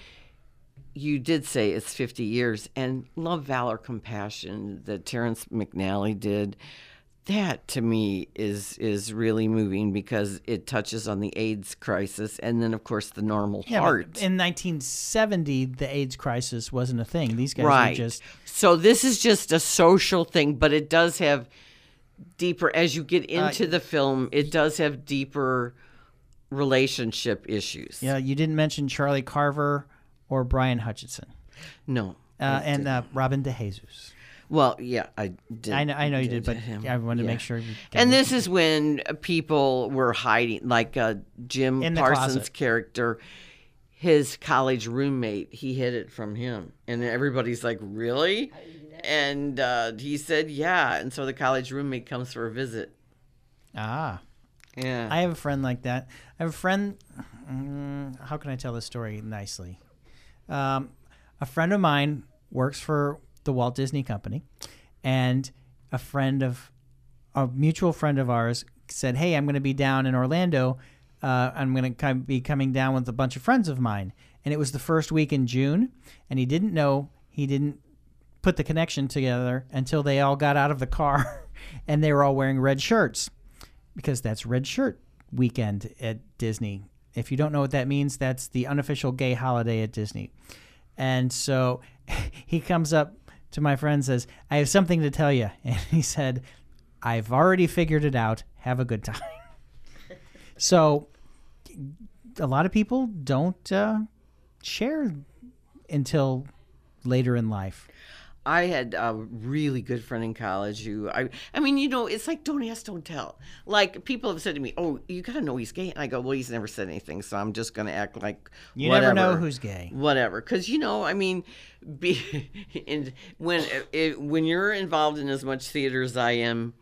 you did say it's 50 years, and Love, Valor, Compassion that Terrence McNally did. That to me is is really moving because it touches on the AIDS crisis and then of course the normal Yeah, heart. in 1970, the AIDS crisis wasn't a thing. These guys right. were just so this is just a social thing, but it does have deeper as you get Uh, into the film, it does have deeper relationship issues. Yeah, you didn't mention Charlie Carver or Brian Hutchison, No. uh, and uh, Robin DeJesus. Well, yeah, I did. I know, I know you did, but him. I wanted to make sure. And this is when people were hiding, like uh, Jim In Parsons' character, his college roommate, he hid it from him. And everybody's like, really? And uh, he said, yeah. And so the college roommate comes for a visit. ah, Yeah. I have a friend like that. I have a friend. Mm, how can I tell this story nicely? Um, a friend of mine works for the Walt Disney Company, and a friend of a mutual friend of ours said, "Hey, I'm going to be down in Orlando. Uh, I'm going to be coming down with a bunch of friends of mine." And it was the first week in June, and he didn't know. He didn't put the connection together until they all got out of the car, and they were all wearing red shirts because that's Red Shirt Weekend at Disney. If you don't know what that means, that's the unofficial gay holiday at Disney. And so he comes up to my friend says, I have something to tell you. And he said, I've already figured it out. Have a good time. so a lot of people don't uh, share until later in life. I had a really good friend in college who I I mean, you know, it's like don't ask, don't tell. Like people have said to me, "Oh, you got to know he's gay." And I go, "Well, he's never said anything, so I'm just going to act like You never know who's gay. whatever because you know i mean be in, when it, when you're involved in as much theater as i am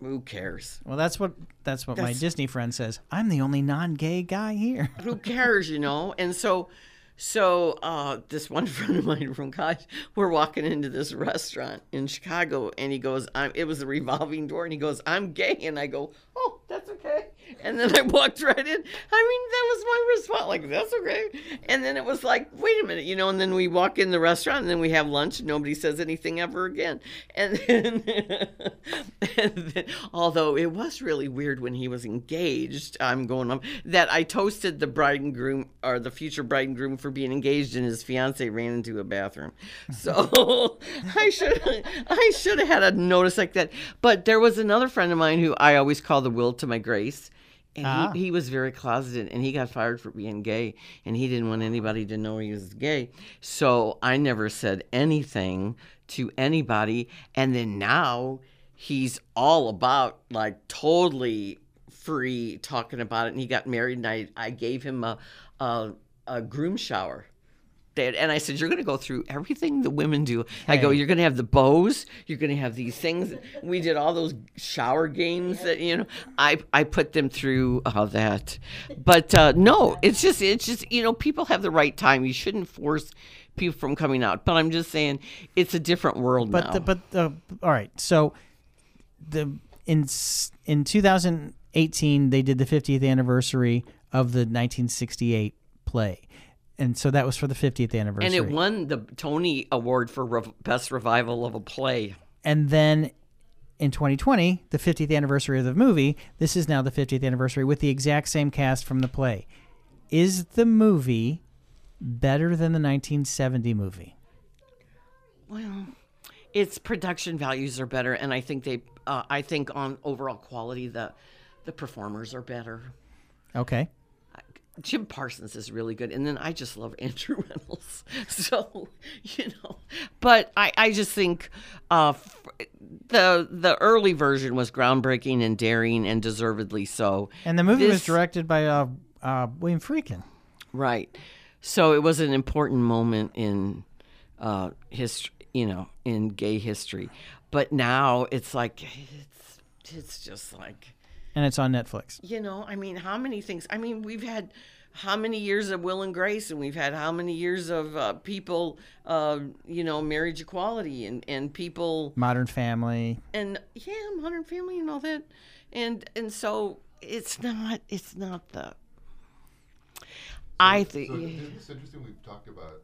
who cares Well, that's what that's what my Disney friend says. I'm the only non-gay guy here. who cares you know and so so uh, this one friend of mine from college we're walking into this restaurant in chicago and he goes I'm, it was a revolving door and he goes i'm gay and i go oh that's okay. And then I walked right in. I mean, that was my response. Like, that's okay. And then it was like, wait a minute, you know. And then we walk in the restaurant, and then we have lunch. And nobody says anything ever again. And then, and then, although it was really weird when he was engaged, I'm going on that I toasted the bride and groom or the future bride and groom for being engaged, and his fiance ran into a bathroom. So I should I should have had a notice like that. But there was another friend of mine who I always call the will to my grace. And Ah. he, he was very closeted and he got fired for being gay and he didn't want anybody to know he was gay. So I never said anything to anybody. And then now he's all about like totally free talking about it. And he got married and I, I gave him a, a, a groom shower. And I said, You're going to go through everything the women do. I go, You're going to have the bows. You're going to have these things. We did all those shower games that, you know, I, I put them through all that. But uh, no, it's just, it's just, you know, people have the right time. You shouldn't force people from coming out. But I'm just saying, it's a different world But now. the, but the, all right. So the in in 2018 they did the 50th anniversary of the 1968 play, and so that was for the 50th anniversary. and it won the Tony Award for rev- Best Revival of a Play. And then in 2020, the 50th anniversary of the movie, this is now the 50th anniversary with the exact same cast from the play. Is the movie better than the 1970 movie? Well, its production values are better, and I think they, uh, I think on overall quality, the the performers are better. Okay. Jim Parsons is really good, and then I just love Andrew Rannells. So you know, but I, I just think uh, the the early version was groundbreaking and daring, and deservedly so. And the movie was directed by uh, uh, William Friedkin. Right. So it was an important moment in uh, history, you know, in gay history. But now it's like it's it's just like And it's on Netflix. you know, I mean, how many things? I mean, we've had how many years of Will and Grace, and we've had how many years of uh, people, uh, you know, marriage equality, and and people Modern Family. and yeah, Modern Family and all that, and and so it's not it's not the. I think. So it's interesting. We've talked about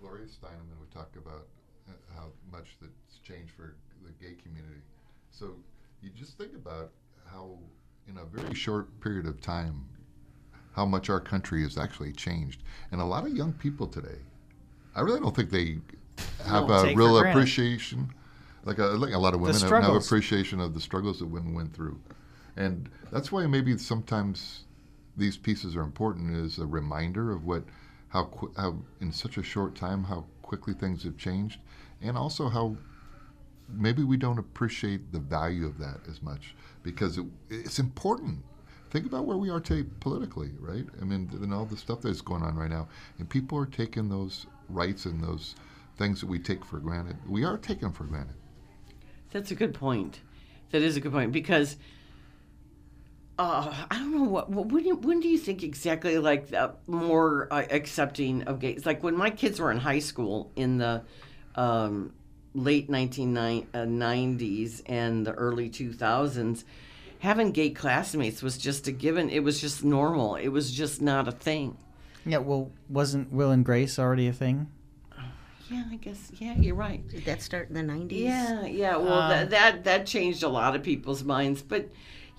Gloria Steinem, and we talked about uh, how much that's changed for the gay community. So you just think about how, in a very short period of time, how much our country has actually changed, and a lot of young people today. I really don't think they have a real appreciation. Like a, like a lot of women have, have appreciation of the struggles that women went through, and that's why maybe sometimes these pieces are important is a reminder of what how qu- how in such a short time how quickly things have changed. And also how maybe we don't appreciate the value of that as much because it, it's important think about where we are today politically right i mean and all the stuff that's going on right now and people are taking those rights and those things that we take for granted we are taking for granted That's a good point. That is a good point because uh, I don't know what, what when, you, when do you think exactly like uh, more uh, accepting of gays? Like when my kids were in high school in the um, late 1990s and the early 2000s, having gay classmates was just a given. It was just normal. It was just not a thing. Yeah, well, wasn't Will and Grace already a thing? Yeah, I guess. Yeah, you're right. Did that start in the 90s? Yeah, yeah. Well, Um, that, that that changed a lot of people's minds, but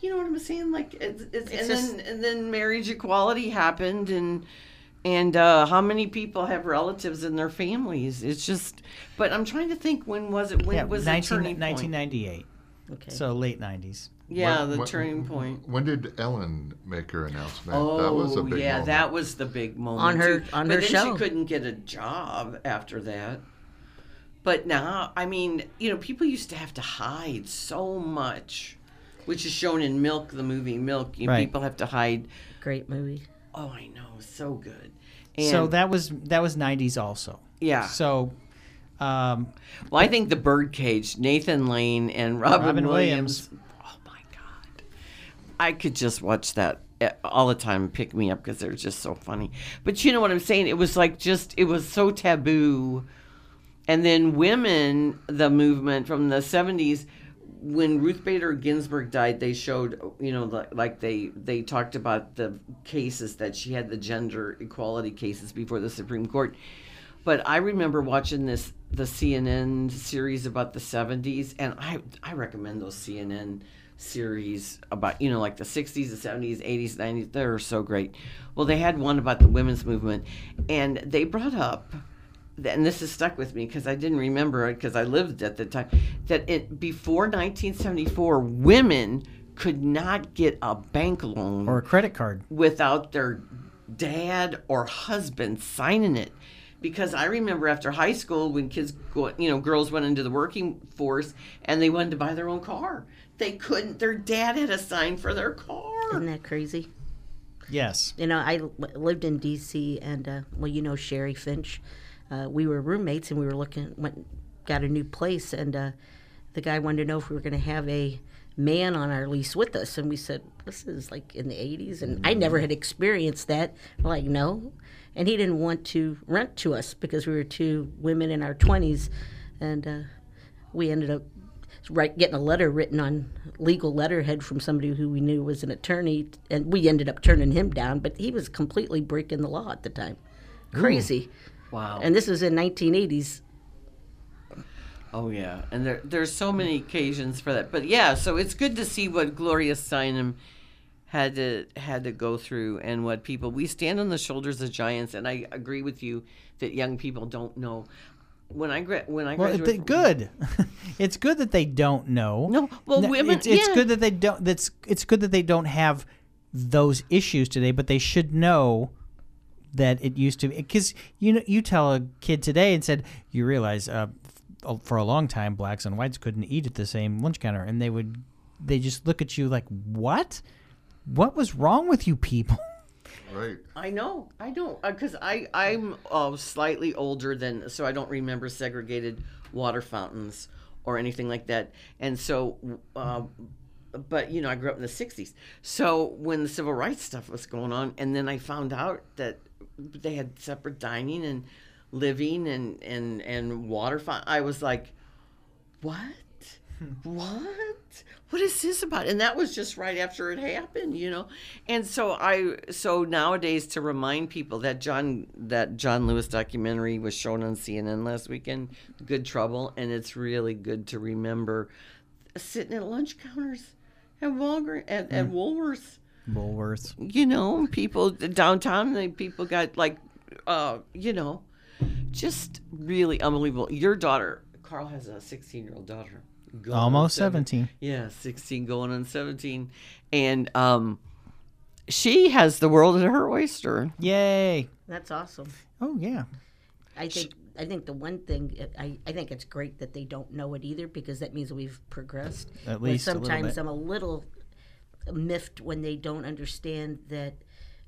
you know what I'm saying? Like, it's, it's, It's and just- then and then marriage equality happened, and and uh, how many people have relatives in their families? It's just. But I'm trying to think. When was it? When yeah, was 19, the turning point? 1998. Okay. So late 90s. Yeah, When- the when- turning point. when did ellen make her announcement Oh, that was a big yeah, moment. that was the big moment On her- too. on but her then show. she couldn't get a job after that. But now, I mean, you know, people used to have to hide so much, which is shown in Milk, the movie Milk. You Right. People have to hide. Great movie. Oh, I know, so good. And, so that was that was 90s also. yeah. So um, Well, I think the Birdcage, Nathan Lane and Robin, Robin Williams. Oh my God, I could just watch that eh, all the time. Pick me up because they're just so funny. But you know what I'm saying? It was like just it was so taboo. And then women, the movement from the 70s when Ruth Bader Ginsburg died, they showed, you know, the, like they they talked about the cases that she had, the gender equality cases before the Supreme Court. But I remember watching this the CNN series about the '70s, and I I recommend those CNN series about you know like the 60s the 70s 80s 90s they're so great well they had one about the women's movement and they brought up and this has stuck with me because I didn't remember it because I lived at the time that it before 1974 women could not get a bank loan Or a credit card. without their dad or husband signing it because I remember after high school when kids go you know girls went into the working force and they wanted to buy their own car they couldn't their dad had to sign for their car Isn't that crazy? Yes. You know, I lived in D.C. and uh, well, you know Sherry Finch. Uh, we were roommates and we were looking went got a new place and uh, the guy wanted to know if we were going to have a man on our lease with us. And we said this is like in the 80s and I never had experienced that. We're like no, and he didn't want to rent to us because we were two women in our 20s and uh, we ended up right getting a letter written on legal letterhead from somebody who we knew was an attorney. And we ended up turning him down but he was completely breaking the law at the time. Crazy wow and this was in 1980s Oh yeah, and there there's so many occasions for that. But yeah, so it's good to see what Gloria Steinem had to had to go through and what people we stand on the shoulders of giants. And I agree with you that young people don't know. When I gra- when I Well, graduated, it, good. it's good that they don't know. No, well, women- It's, it's yeah. good that they don't. That's it's good that they don't have those issues today, but they should know that it used to. Because you know, you tell a kid today and said, you realize uh, for a long time blacks and whites couldn't eat at the same lunch counter, and they would they just look at you like, what? What was wrong with you people? Right. I know. I don't because I I'm uh, slightly older than so I don't remember segregated water fountains or anything like that. And so, uh, but you know, I grew up in the '60s. So when the civil rights stuff was going on, and then I found out that they had separate dining and living and and and water I was like, what? what? What is this about? And that was just right after it happened you know? And so i so nowadays to remind people that john that john lewis documentary was shown on cnn last weekend good trouble and it's really good to remember sitting at lunch counters at walgreens at, at mm. woolworths Woolworths. you know, people downtown, they people got like, uh, you know, just really unbelievable. Your daughter, Carl has a 16 year old daughter. Almost seven- 17. Yeah, 16 going on 17. And um, she has the world at her oyster. Yay! that's awesome Oh yeah. i think i think the one thing I, I think it's great that they don't know it either because that means we've progressed At But least a little sometimes bit. i'm a little miffed when they don't understand that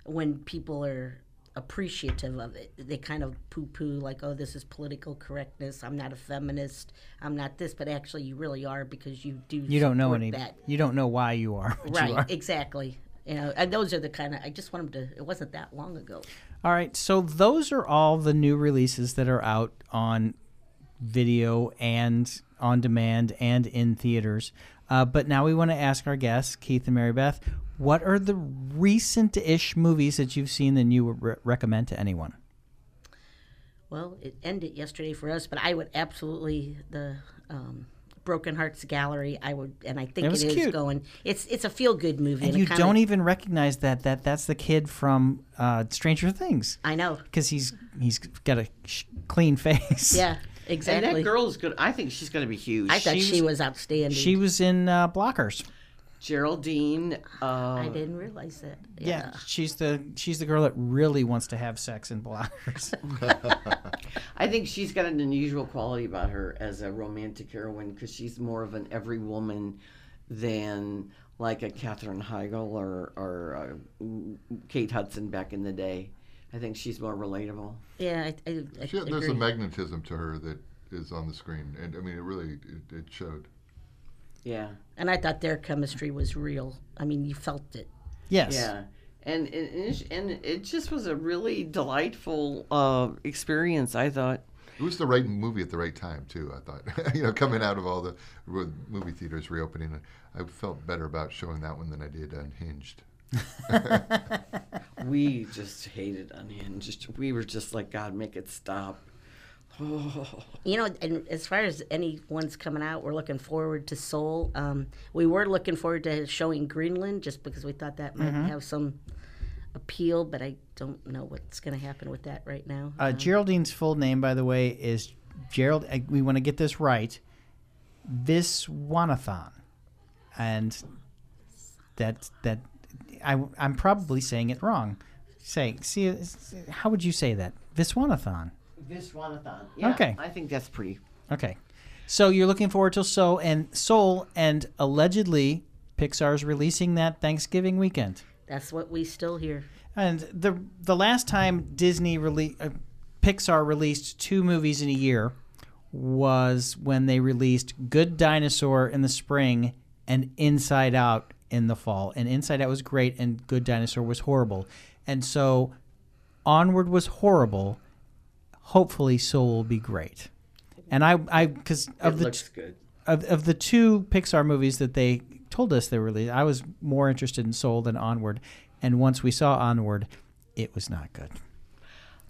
when people are appreciative of it they kind of poo-poo like oh this is political correctness i'm not a feminist i'm not this but actually you really are because you do You don't know any. that You don't know why you are. What You are. right exactly you know and those are the kind of i just want them to it wasn't that long ago All right, so those are all the new releases that are out on video and on demand and in theaters. Uh, but now we want to ask our guests, Keith and Mary Beth, what are the recent-ish movies that you've seen that you would re- recommend to anyone? Well, it ended yesterday for us, but I would absolutely the um, Broken Hearts Gallery. I would, and I think It it is cute. going. It's it's a feel good movie, And it you don't even recognize that that that's the kid from uh, Stranger Things I know. because he's he's got a sh- clean face. Yeah, And exactly. that girl is good. I think she's going to be huge. I thought she she, was- was outstanding. She was in uh, Blockers. Geraldine. Uh, I didn't realize that. Yeah, Yeah. she's the she's the girl that really wants to have sex in Blockers. I think she's got an unusual quality about her as a romantic heroine because she's more of an every woman than like a Katherine Heigl or, or uh, Kate Hudson back in the day. I think she's more relatable. Yeah, I, I, I She, there's a magnetism to her that is on the screen, and I mean, it really it, it showed. Yeah, and I thought their chemistry was real. I mean, you felt it. yes. yeah, and and, and it- just was a really delightful uh, experience. I thought. It was the right movie at the right time too. I thought, you know, coming out of all the movie theaters reopening, I felt better about showing that one than I did Unhinged. We just hated Unhinged. We were just like, God, make it stop. Oh. You know, and as far as anyone's coming out, we're looking forward to Soul. Um, we were looking forward to showing Greenland just because we thought that might Mm-hmm. have some appeal, but I don't know what's going to happen with that right now. Uh, Geraldine's full name, by the way, is Gerald. uh, We want to get this right. This Viswanathan, and that that I I'm probably saying it wrong. Say, see, uh, how would you say that? Viswanathan. Viswanathan. Yeah, Okay. I think that's pretty. Okay. So you're looking forward to Soul and Soul, and allegedly Pixar's releasing that Thanksgiving weekend. That's what we still hear. And the the last time Disney rele- uh, Pixar released two movies in a year was when they released Good Dinosaur in the spring and Inside Out in the fall. And Inside Out was great and Good Dinosaur was horrible. And so Onward was horrible. Hopefully Soul will be great. And I I cuz of it the looks good. of, of the two Pixar movies that they told us they were released, I was more interested in Soul than Onward. And once we saw Onward, it was not good.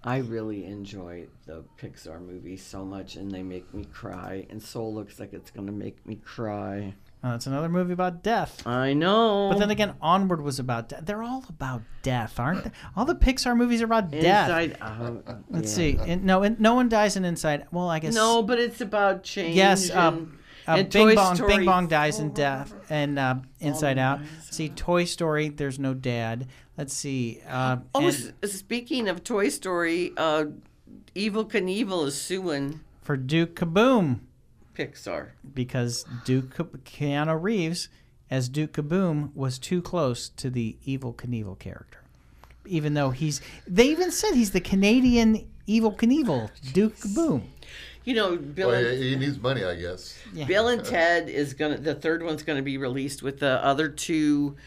I really enjoy the Pixar movies so much, and they make me cry. And Soul looks like it's going to make me cry. Uh, it's another movie about death. I know. But then again, Onward was about death. They're all about death, aren't they? All the Pixar movies are about death. Inside Out. Let's yeah. see. In, no, in, no one dies in Inside. Well, I guess No, but it's about change. Yes, and, um, uh, and Bing Toy Bong. Story Bing Bong dies in death, and uh, Inside Out. See, Toy Story. There's no dad. Let's see. Uh, Oh, and speaking of Toy Story, uh, Evel Knievel is suing for Duke Kaboom. Pixar. because Duke Keanu Reeves as Duke Kaboom was too close to the Evel Knievel character. Even though he's, they even said he's the Canadian Evel Knievel, Duke Kaboom. You know, Bill, Well, and, he he needs money, I guess. Bill and Ted is gonna. The third one's gonna be released with the other two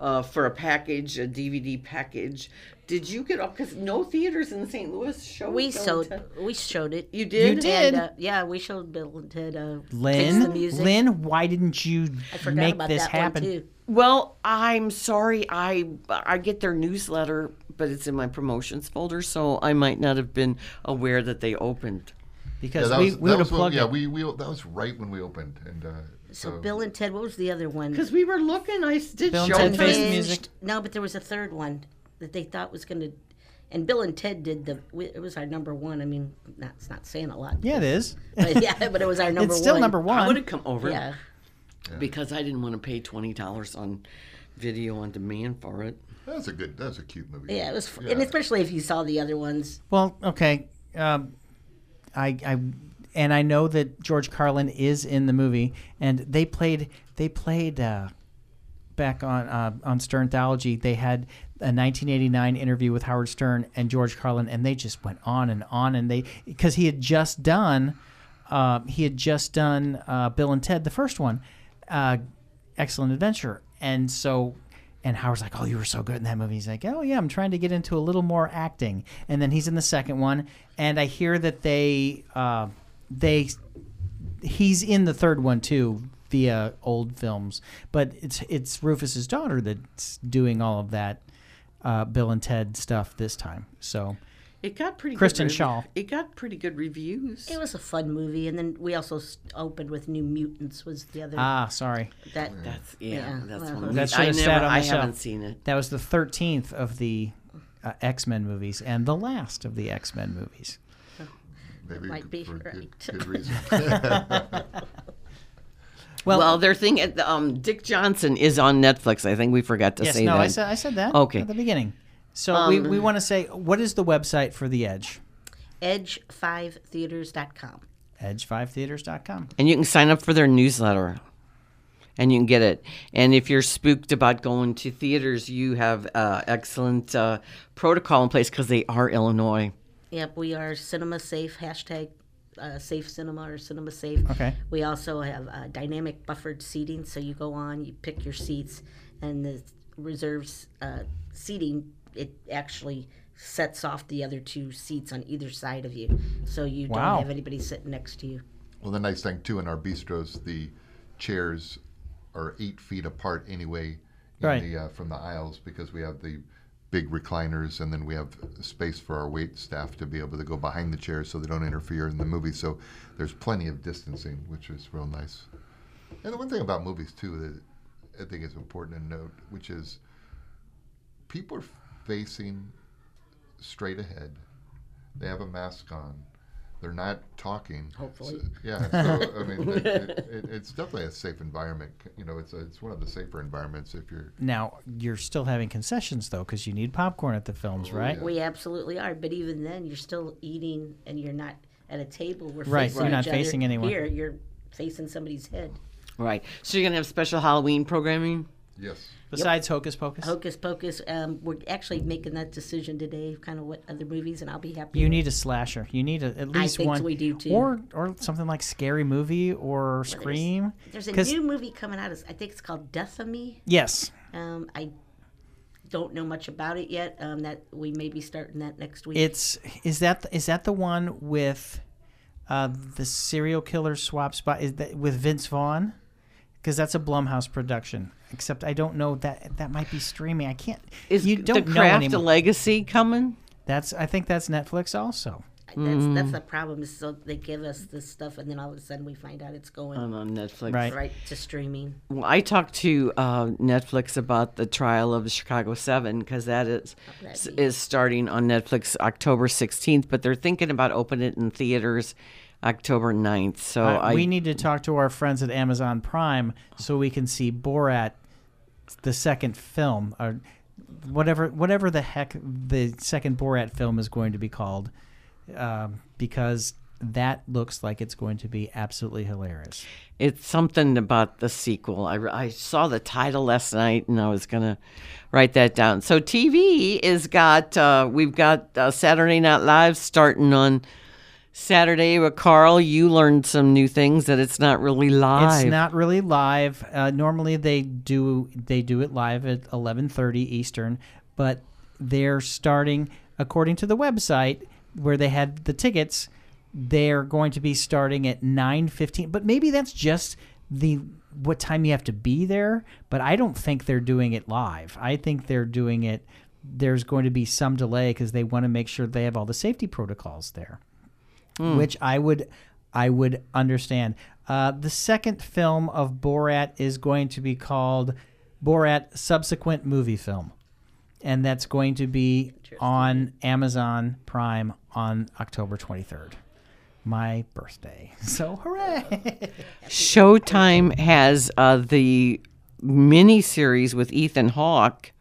uh, for a package, a DVD package. Did you get up? Because no theaters in St. Louis showed. We showed, Ted. we showed it. You did. You did. And, uh, yeah, we showed Bill and Ted. Uh, Fix the Lynn, music. Lynn, why didn't you make this happen? Well, I'm sorry. I I get their newsletter, but it's in my promotions folder, so I might not have been aware that they opened. Because that we, was, we that would have was when, plugged yeah, we, we that was right when we opened, and uh, So so, Bill and Ted. What was the other one? Because we were looking, I did Bill and show Ted. Face. Music. No, but there was a third one that they thought was going to. And Bill and Ted did the. It was our number one. I mean, not, it's not saying a lot. Yeah, it is. But yeah, but it was our number one. it's still one. number I would have come over Yeah. because I didn't want to pay twenty dollars on video on demand for it. That's a good, That's a cute movie. Yeah, it was, f and especially if you saw the other ones. Well, okay. Um, I, I, and I know that George Carlin is in the movie, and they played, they played uh, back on uh, on Sternthology. They had a 1989 interview with Howard Stern and George Carlin, and they just went on and on, and they because he had just done, uh, he had just done uh, Bill and Ted, the first one, uh, Excellent Adventure, and so. And Howard's like, "Oh, you were so good in that movie." He's like, "Oh yeah, I'm trying to get into a little more acting." And then he's in the second one, and I hear that they, uh, they, he's in the third one too via old films. But it's it's Rufus's daughter that's doing all of that, uh, Bill and Ted stuff this time. So It got pretty. Kristen good rev- Schaal. It got pretty good reviews. It was a fun movie, and then we also opened with New Mutants. Was the other ah, sorry, that? That's yeah. Yeah, that's well, one. Of That the, should I have never. sat on I the shelf. haven't seen it. that was the thirteenth of the uh, X Men movies and the last of the X Men movies. Maybe might be for right. good, good reason. Well, Well, their thing at the, um, Dick Johnson is on Netflix. I think we forgot to yes, say no, that. I said I said that Okay. at the beginning. So we, Um, we want to say what is the website for the Edge? Edge5theaters.com. Edge5theaters.com. and you can sign up for their newsletter and you can get it and if you're spooked about going to theaters you have uh, excellent uh, protocol in place because they are illinois Yep, we are cinema safe. Hashtag uh, safe cinema or cinema safe. Okay. We also have uh, dynamic buffered seating, so you go on, you pick your seats, and the reserves uh, seating it actually sets off the other two seats on either side of you, so you Wow. don't have anybody sitting next to you. Well, the nice thing too in our bistros, the chairs are eight feet apart anyway, in Right. the, uh, from the aisles because we have the big recliners, and then we have space for our wait staff to be able to go behind the chairs so they don't interfere in the movie. So there's plenty of distancing, which is real nice. And the one thing about movies too that I think is important to note, which is people are facing straight ahead. They have a mask on. They're not talking. Hopefully. So- yeah. So I mean, it, it, it, it's definitely a safe environment. You know, it's a, it's one of the safer environments if you're. Now you're still having concessions though, because you need popcorn at the films, oh, right? We absolutely are, but even then, you're still eating, and you're not at a table. We're Right, facing you're not other. facing anyone. Here, you're facing somebody's head. Right. So you're gonna have special Halloween programming. Yes. Besides Hocus Pocus, Hocus Pocus. Um, we're actually making that decision today, kind of what other movies, and I'll be happy. you with- need a slasher. You need a, at least think one, we do, too. or or something like Scary Movie or There's- Scream. There's a new movie coming out. I think it's called Death of Me. Yes, Um, I don't know much about it yet. Um, that we may be starting that next week. it's is that is that the one with uh, the serial killer swap spot? Is that with Vince Vaughn? Because that's a Blumhouse production. Except I don't know that that might be streaming. I can't. Is you don't the know Craft anymore. Legacy coming? That's I think that's Netflix also. that's that's the problem. Is so they give us this stuff, and then all of a sudden we find out it's going On, on Netflix. Right. right to streaming. Well, I talked to uh, Netflix about the trial of the Chicago Seven because that is is starting on Netflix October 16th, but they're thinking about opening it in theaters October 9th. So Uh, I we need to talk to our friends at Amazon Prime so we can see Borat, the second film, or whatever whatever the heck the second Borat film is going to be called, um, because that looks like it's going to be absolutely hilarious. it's something about the sequel. I, I saw the title last night and I was gonna write that down. So TV is got uh, we've got uh, Saturday Night Live starting on Saturday with Carl. You learned some new things that it's not really live. It's not really live. Uh, normally they do they do it live at eleven thirty Eastern, but they're starting according to the website where they had the tickets. They're going to be starting at nine fifteen, but maybe that's just the what time you have to be there. But I don't think they're doing it live. I think they're doing it. There's going to be some delay because they want to make sure they have all the safety protocols there which I would I would understand. Uh, the second film of Borat is going to be called Borat Subsequent Movie Film, and that's going to be on Amazon Prime on October 23rd. My birthday. So hooray! Showtime has uh, the mini series with Ethan Hawke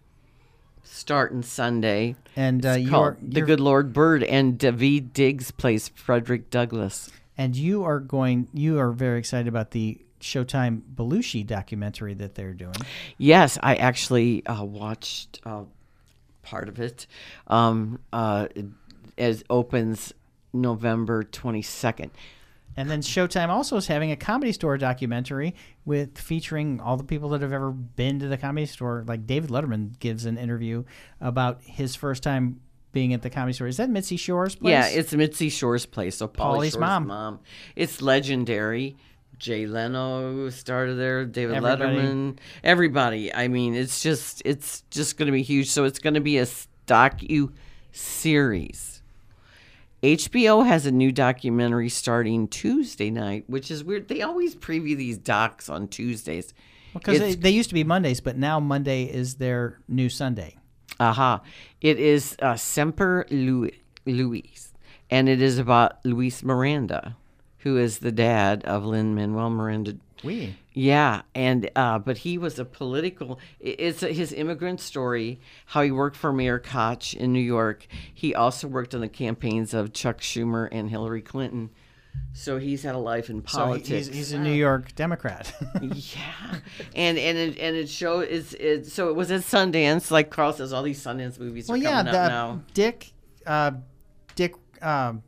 starting Sunday. And uh, It's you're, The Good Lord Bird, and David Diggs plays Frederick Douglass. and you are going. You are very excited about the Showtime Belushi documentary that they're doing. Yes, I actually uh, watched uh, part of it. Um, uh, it, it opens November 22nd. And then Showtime also is having a comedy store documentary with featuring all the people that have ever been to the comedy store. Like David Letterman gives an interview about his first time being at the comedy store. Is that Mitzi Shore's place? Yeah, it's Mitzi Shore's place. So Pauly's Shore's mom. mom. It's legendary. Jay Leno started there. David Everybody. Letterman. Everybody. I mean, it's just it's just going to be huge. So it's going to be a docu series. HBO has a new documentary starting Tuesday night, which is weird. They always preview these docs on Tuesdays. because they, they used to be Mondays, but now Monday is their new Sunday. Aha. It is uh, Siempre Louis, Luis, and it is about Luis Miranda, who is the dad of Lin Manuel Miranda. We. Yeah, and uh, but he was a political. It's his immigrant story. How he worked for Mayor Koch in New York. He also worked on the campaigns of Chuck Schumer and Hillary Clinton. So he's had a life in So politics. he's, he's a New York Democrat. Yeah, and and it, and it show is it so it was at Sundance. Like Carl says, all these Sundance movies are well, yeah, the, out now. Dick, uh, Dick, um,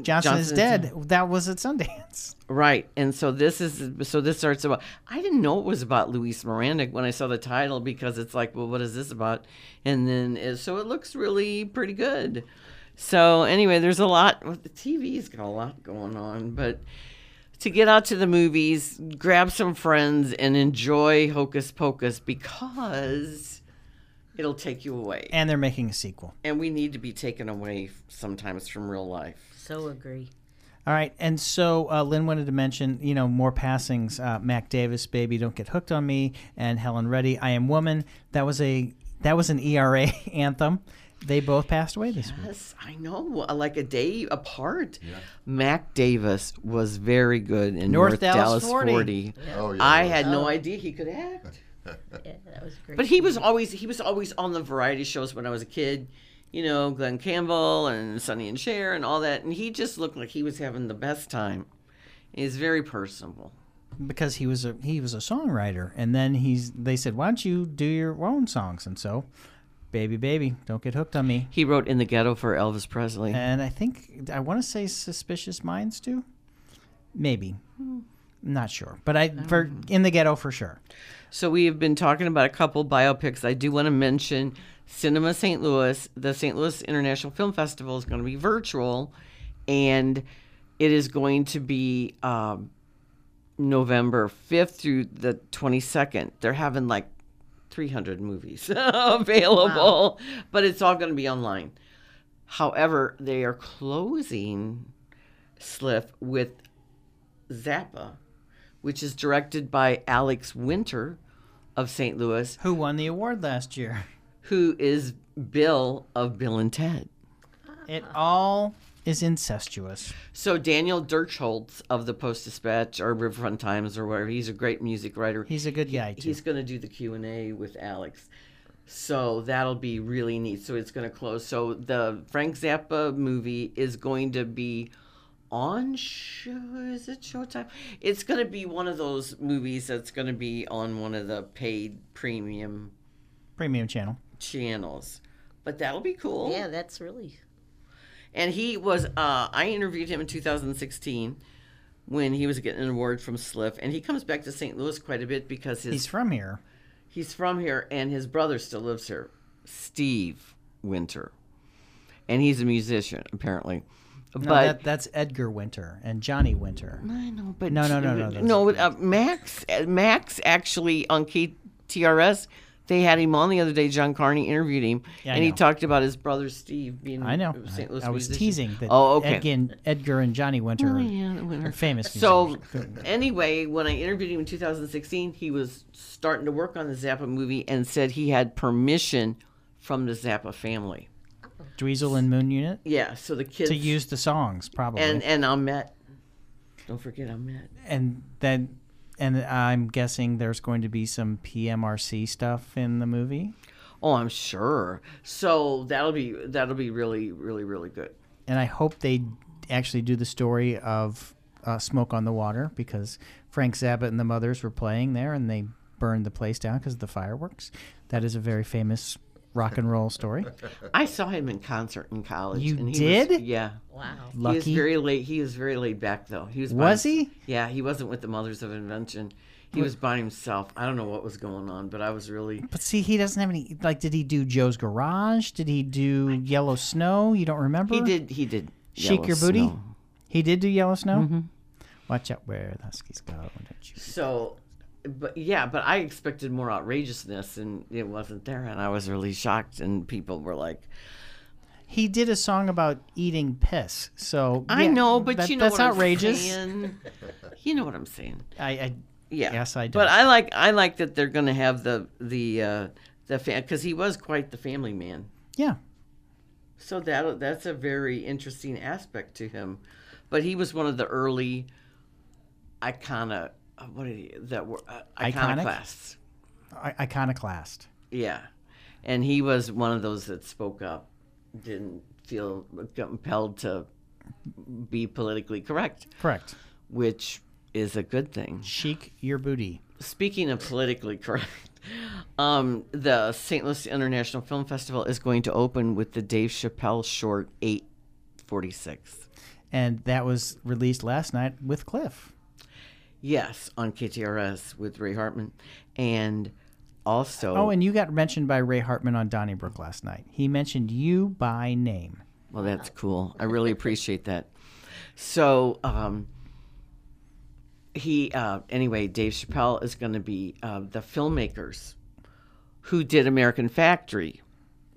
Johnson, is Johnson is dead. That was at Sundance. Right. And so this is so this starts about I didn't know it was about Luis Miranda when I saw the title because it's like, well, what is this about? And then it, so it looks really pretty good. So anyway, there's a lot the TV's got a lot going on, but to get out to the movies, grab some friends and enjoy Hocus Pocus because it'll take you away. And they're making a sequel. And we need to be taken away sometimes from real life. So agree. All right, and so uh, Lynn wanted to mention, you know, more passings. Uh, Mac Davis, "Baby, Don't Get Hooked on Me," and Helen Reddy, "I Am Woman." That was a that was an ERA anthem. They both passed away this week. Yes, I know. uh, Like a day apart. Mac Davis was very good in North North, Dallas Dallas, 40. 40. Oh, yeah. I had no idea he could act. Yeah, that was great. But he was always he was always on the variety shows when I was a kid. You know, Glen Campbell and Sonny and Cher and all that, and he just looked like he was having the best time. He's very personable. because he was a he was a songwriter, and then he's they said, "Why don't you do your own songs?" And so, "Baby, Baby, Don't Get Hooked on Me," He wrote "In the Ghetto" for Elvis Presley. and I think I want to say "Suspicious Minds" too. Maybe, hmm. not sure, but I for oh. in the ghetto for sure. So we have been talking about a couple biopics. I do want to mention Cinema St. Louis. The St. Louis International Film Festival is going to be virtual, and it is going to be um, November fifth through the twenty second. They're having like three hundred movies available, but it's all going to be online. However, they are closing Sliff with Zappa, which is directed by Alex Winter of St. Louis, Who won the award last year? who is Bill of Bill and Ted. It all is incestuous. So Daniel Durchholz of the Post Dispatch or Riverfront Times or whatever, he's a great music writer. He's a good guy too. He's going to do the Q and A with Alex, so that'll be really neat. So it's going to close. So the Frank Zappa movie is going to be on show. Is it Showtime? It's going to be one of those movies that's going to be on one of the paid premium Premium channel. Channels. But that'll be cool. yeah, that's really And he was, uh, I interviewed him in 2016 when he was getting an award from Sliff. And he comes back to St. Louis quite a bit because his He's from here. He's from here, and his brother still lives here, Steve Winter, and he's a musician apparently. No, but that, that's Edgar Winter and Johnny Winter. I know, but No, no, no, no, that's- no. Uh, Max, uh, Max actually on KTRS, they had him on the other day. John Carney interviewed him, Yeah, and he talked about his brother Steve being. I know. St. I, Louis I was teasing that Oh, okay. Edgar, Edgar and Johnny Winter Oh, yeah, the winner. are famous So anyway, when I interviewed him in 2016, he was starting to work on the Zappa movie and said he had permission from the Zappa family. Dweezil and Moon Unit Yeah, so the kids to use the songs probably. and and Ahmet. Don't forget Ahmet. and then and I'm guessing there's going to be some PMRC stuff in the movie. Oh, I'm sure. So that'll be that'll be really really really good. And I hope they actually do the story of uh, Smoke on the Water because Frank Zappa and the Mothers were playing there and they burned the place down because of the fireworks. That is a very famous rock and roll story. I saw him in concert in college. You and he did? Was, yeah. wow. He was Lucky. very late. He was very laid back though. He was. Was him- he? Yeah, he wasn't with the Mothers of Invention. He was by himself. I don't know what was going on, but I was really. But see, he doesn't have any. Like, did he do Joe's Garage? Did he do Yellow Snow? You don't remember? He did. He did. Shake Your Booty? Snow. He did do Yellow Snow? Mm-hmm. Watch out where the Huskies go. Don't you? So, but yeah, but I expected more outrageousness, and it wasn't there, and I was really shocked. And people were like, He did a song about eating piss. So "I yeah, know, but that- you know that's what outrageous. You know what I'm saying? I, I Yeah. Yes, I do. But I like I like that they're going to have the the uh, the because he was quite the family man. yeah. So that that's a very interesting aspect to him. But he was one of the early uh, what did he that were uh, Iconic? iconoclasts. I, iconoclast. Yeah. And he was one of those that spoke up, didn't feel compelled to be politically correct, Correct. which is a good thing. Chic your booty. Speaking of politically correct, um, the St. Louis International Film Festival is going to open with the Dave Chappelle short 846. and that was released last night with Cliff. Yes, on KTRS with Ray Hartman, and also Oh, and you got mentioned by Ray Hartman on Donnybrook last night. He mentioned you by name. Well, that's cool. I really appreciate that. So, um, he, uh, anyway, Dave Chappelle is going to be uh, the filmmakers who did American Factory,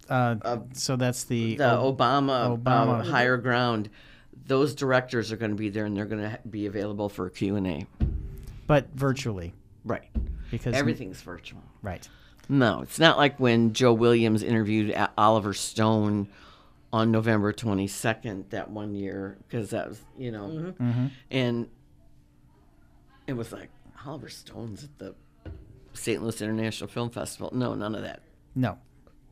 Uh, so that's the, the Obama, Obama. Uh, Higher Ground. Those directors are going to be there, and they're going to be available for Q and A. but virtually Right. because Everything's virtual. right. No, it's not like when Joe Williams interviewed Oliver Stone on November 22nd that one year, because that was, you know, mm-hmm. Mm-hmm. and it was like, Oliver Stone's at the St. Louis International Film Festival. No, none of that. No,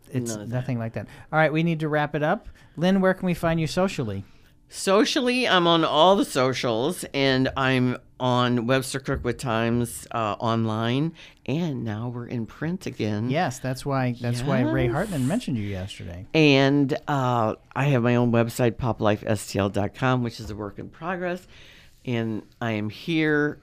it's None of that. nothing like that. All right, we need to wrap it up. Lynn, where can we find you socially? Socially, I'm on all the socials, and I'm on Webster Kirkwood Times uh, online, and now we're in print again. Yes, that's why. That's why Ray Hartman mentioned you yesterday. And uh, I have my own website, poplifestl.com, which is a work in progress. And I am here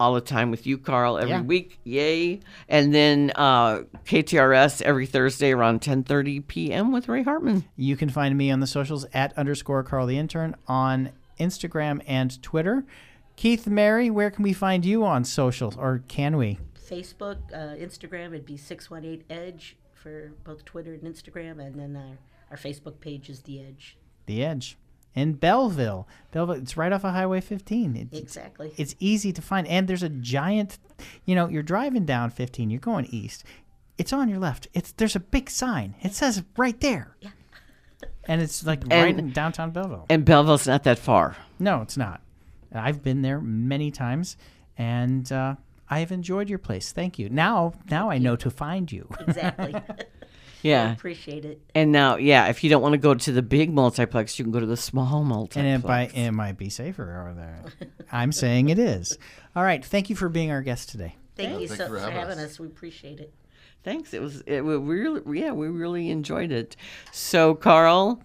all the time with you, Carl, every Yeah. week. Yay. And then uh, KTRS every Thursday around 10.30 p.m. with Ray Hartman. You can find me on the socials at underscore Carl the Intern on Instagram and Twitter. Keith Mary, where can we find you on socials, or can we? Facebook, uh, Instagram, it'd be 618 Edge for both Twitter and Instagram. And then our, our Facebook page is The Edge. The Edge in Belleville. Belleville, it's right off of Highway 15. It's, Exactly. it's easy to find, and there's a giant. You know, you're driving down 15. You're going east. It's on your left. It's there's a big sign. It says right there. Yeah. And it's like right in downtown Belleville. And Belleville's not that far. No, it's not. I've been there many times, and uh, I have enjoyed your place. Thank you. Now, now I know to find you. Exactly. Yeah. I appreciate it. And now, yeah, if you don't want to go to the big multiplex, you can go to the small multiplex. and it might, it might be safer over there. I'm saying it is. All right. Thank you for being our guest today. Thank you so for for having having us. us. We appreciate it. Thanks. It was it we really yeah we really enjoyed it. So Carl,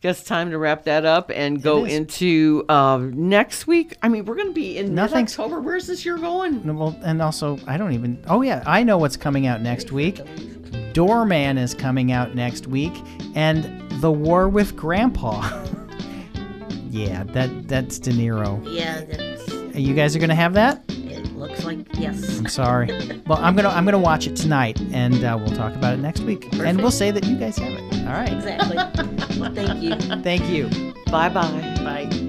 guess time to wrap that up and go into uh, next week. I mean, we're going to be in Nothing's- October. Where's this year going? Well, and also, I don't even. Oh yeah, I know what's coming out next week. Doorman is coming out next week, and The War with Grandpa. yeah, that that's De Niro. Yeah, that's, You guys are gonna have that? It looks like yes. I'm sorry. Well, I'm gonna I'm gonna watch it tonight, and uh, we'll talk about it next week, and we'll say that you guys have it. All right. Exactly. thank you. Thank you. Bye bye. Bye.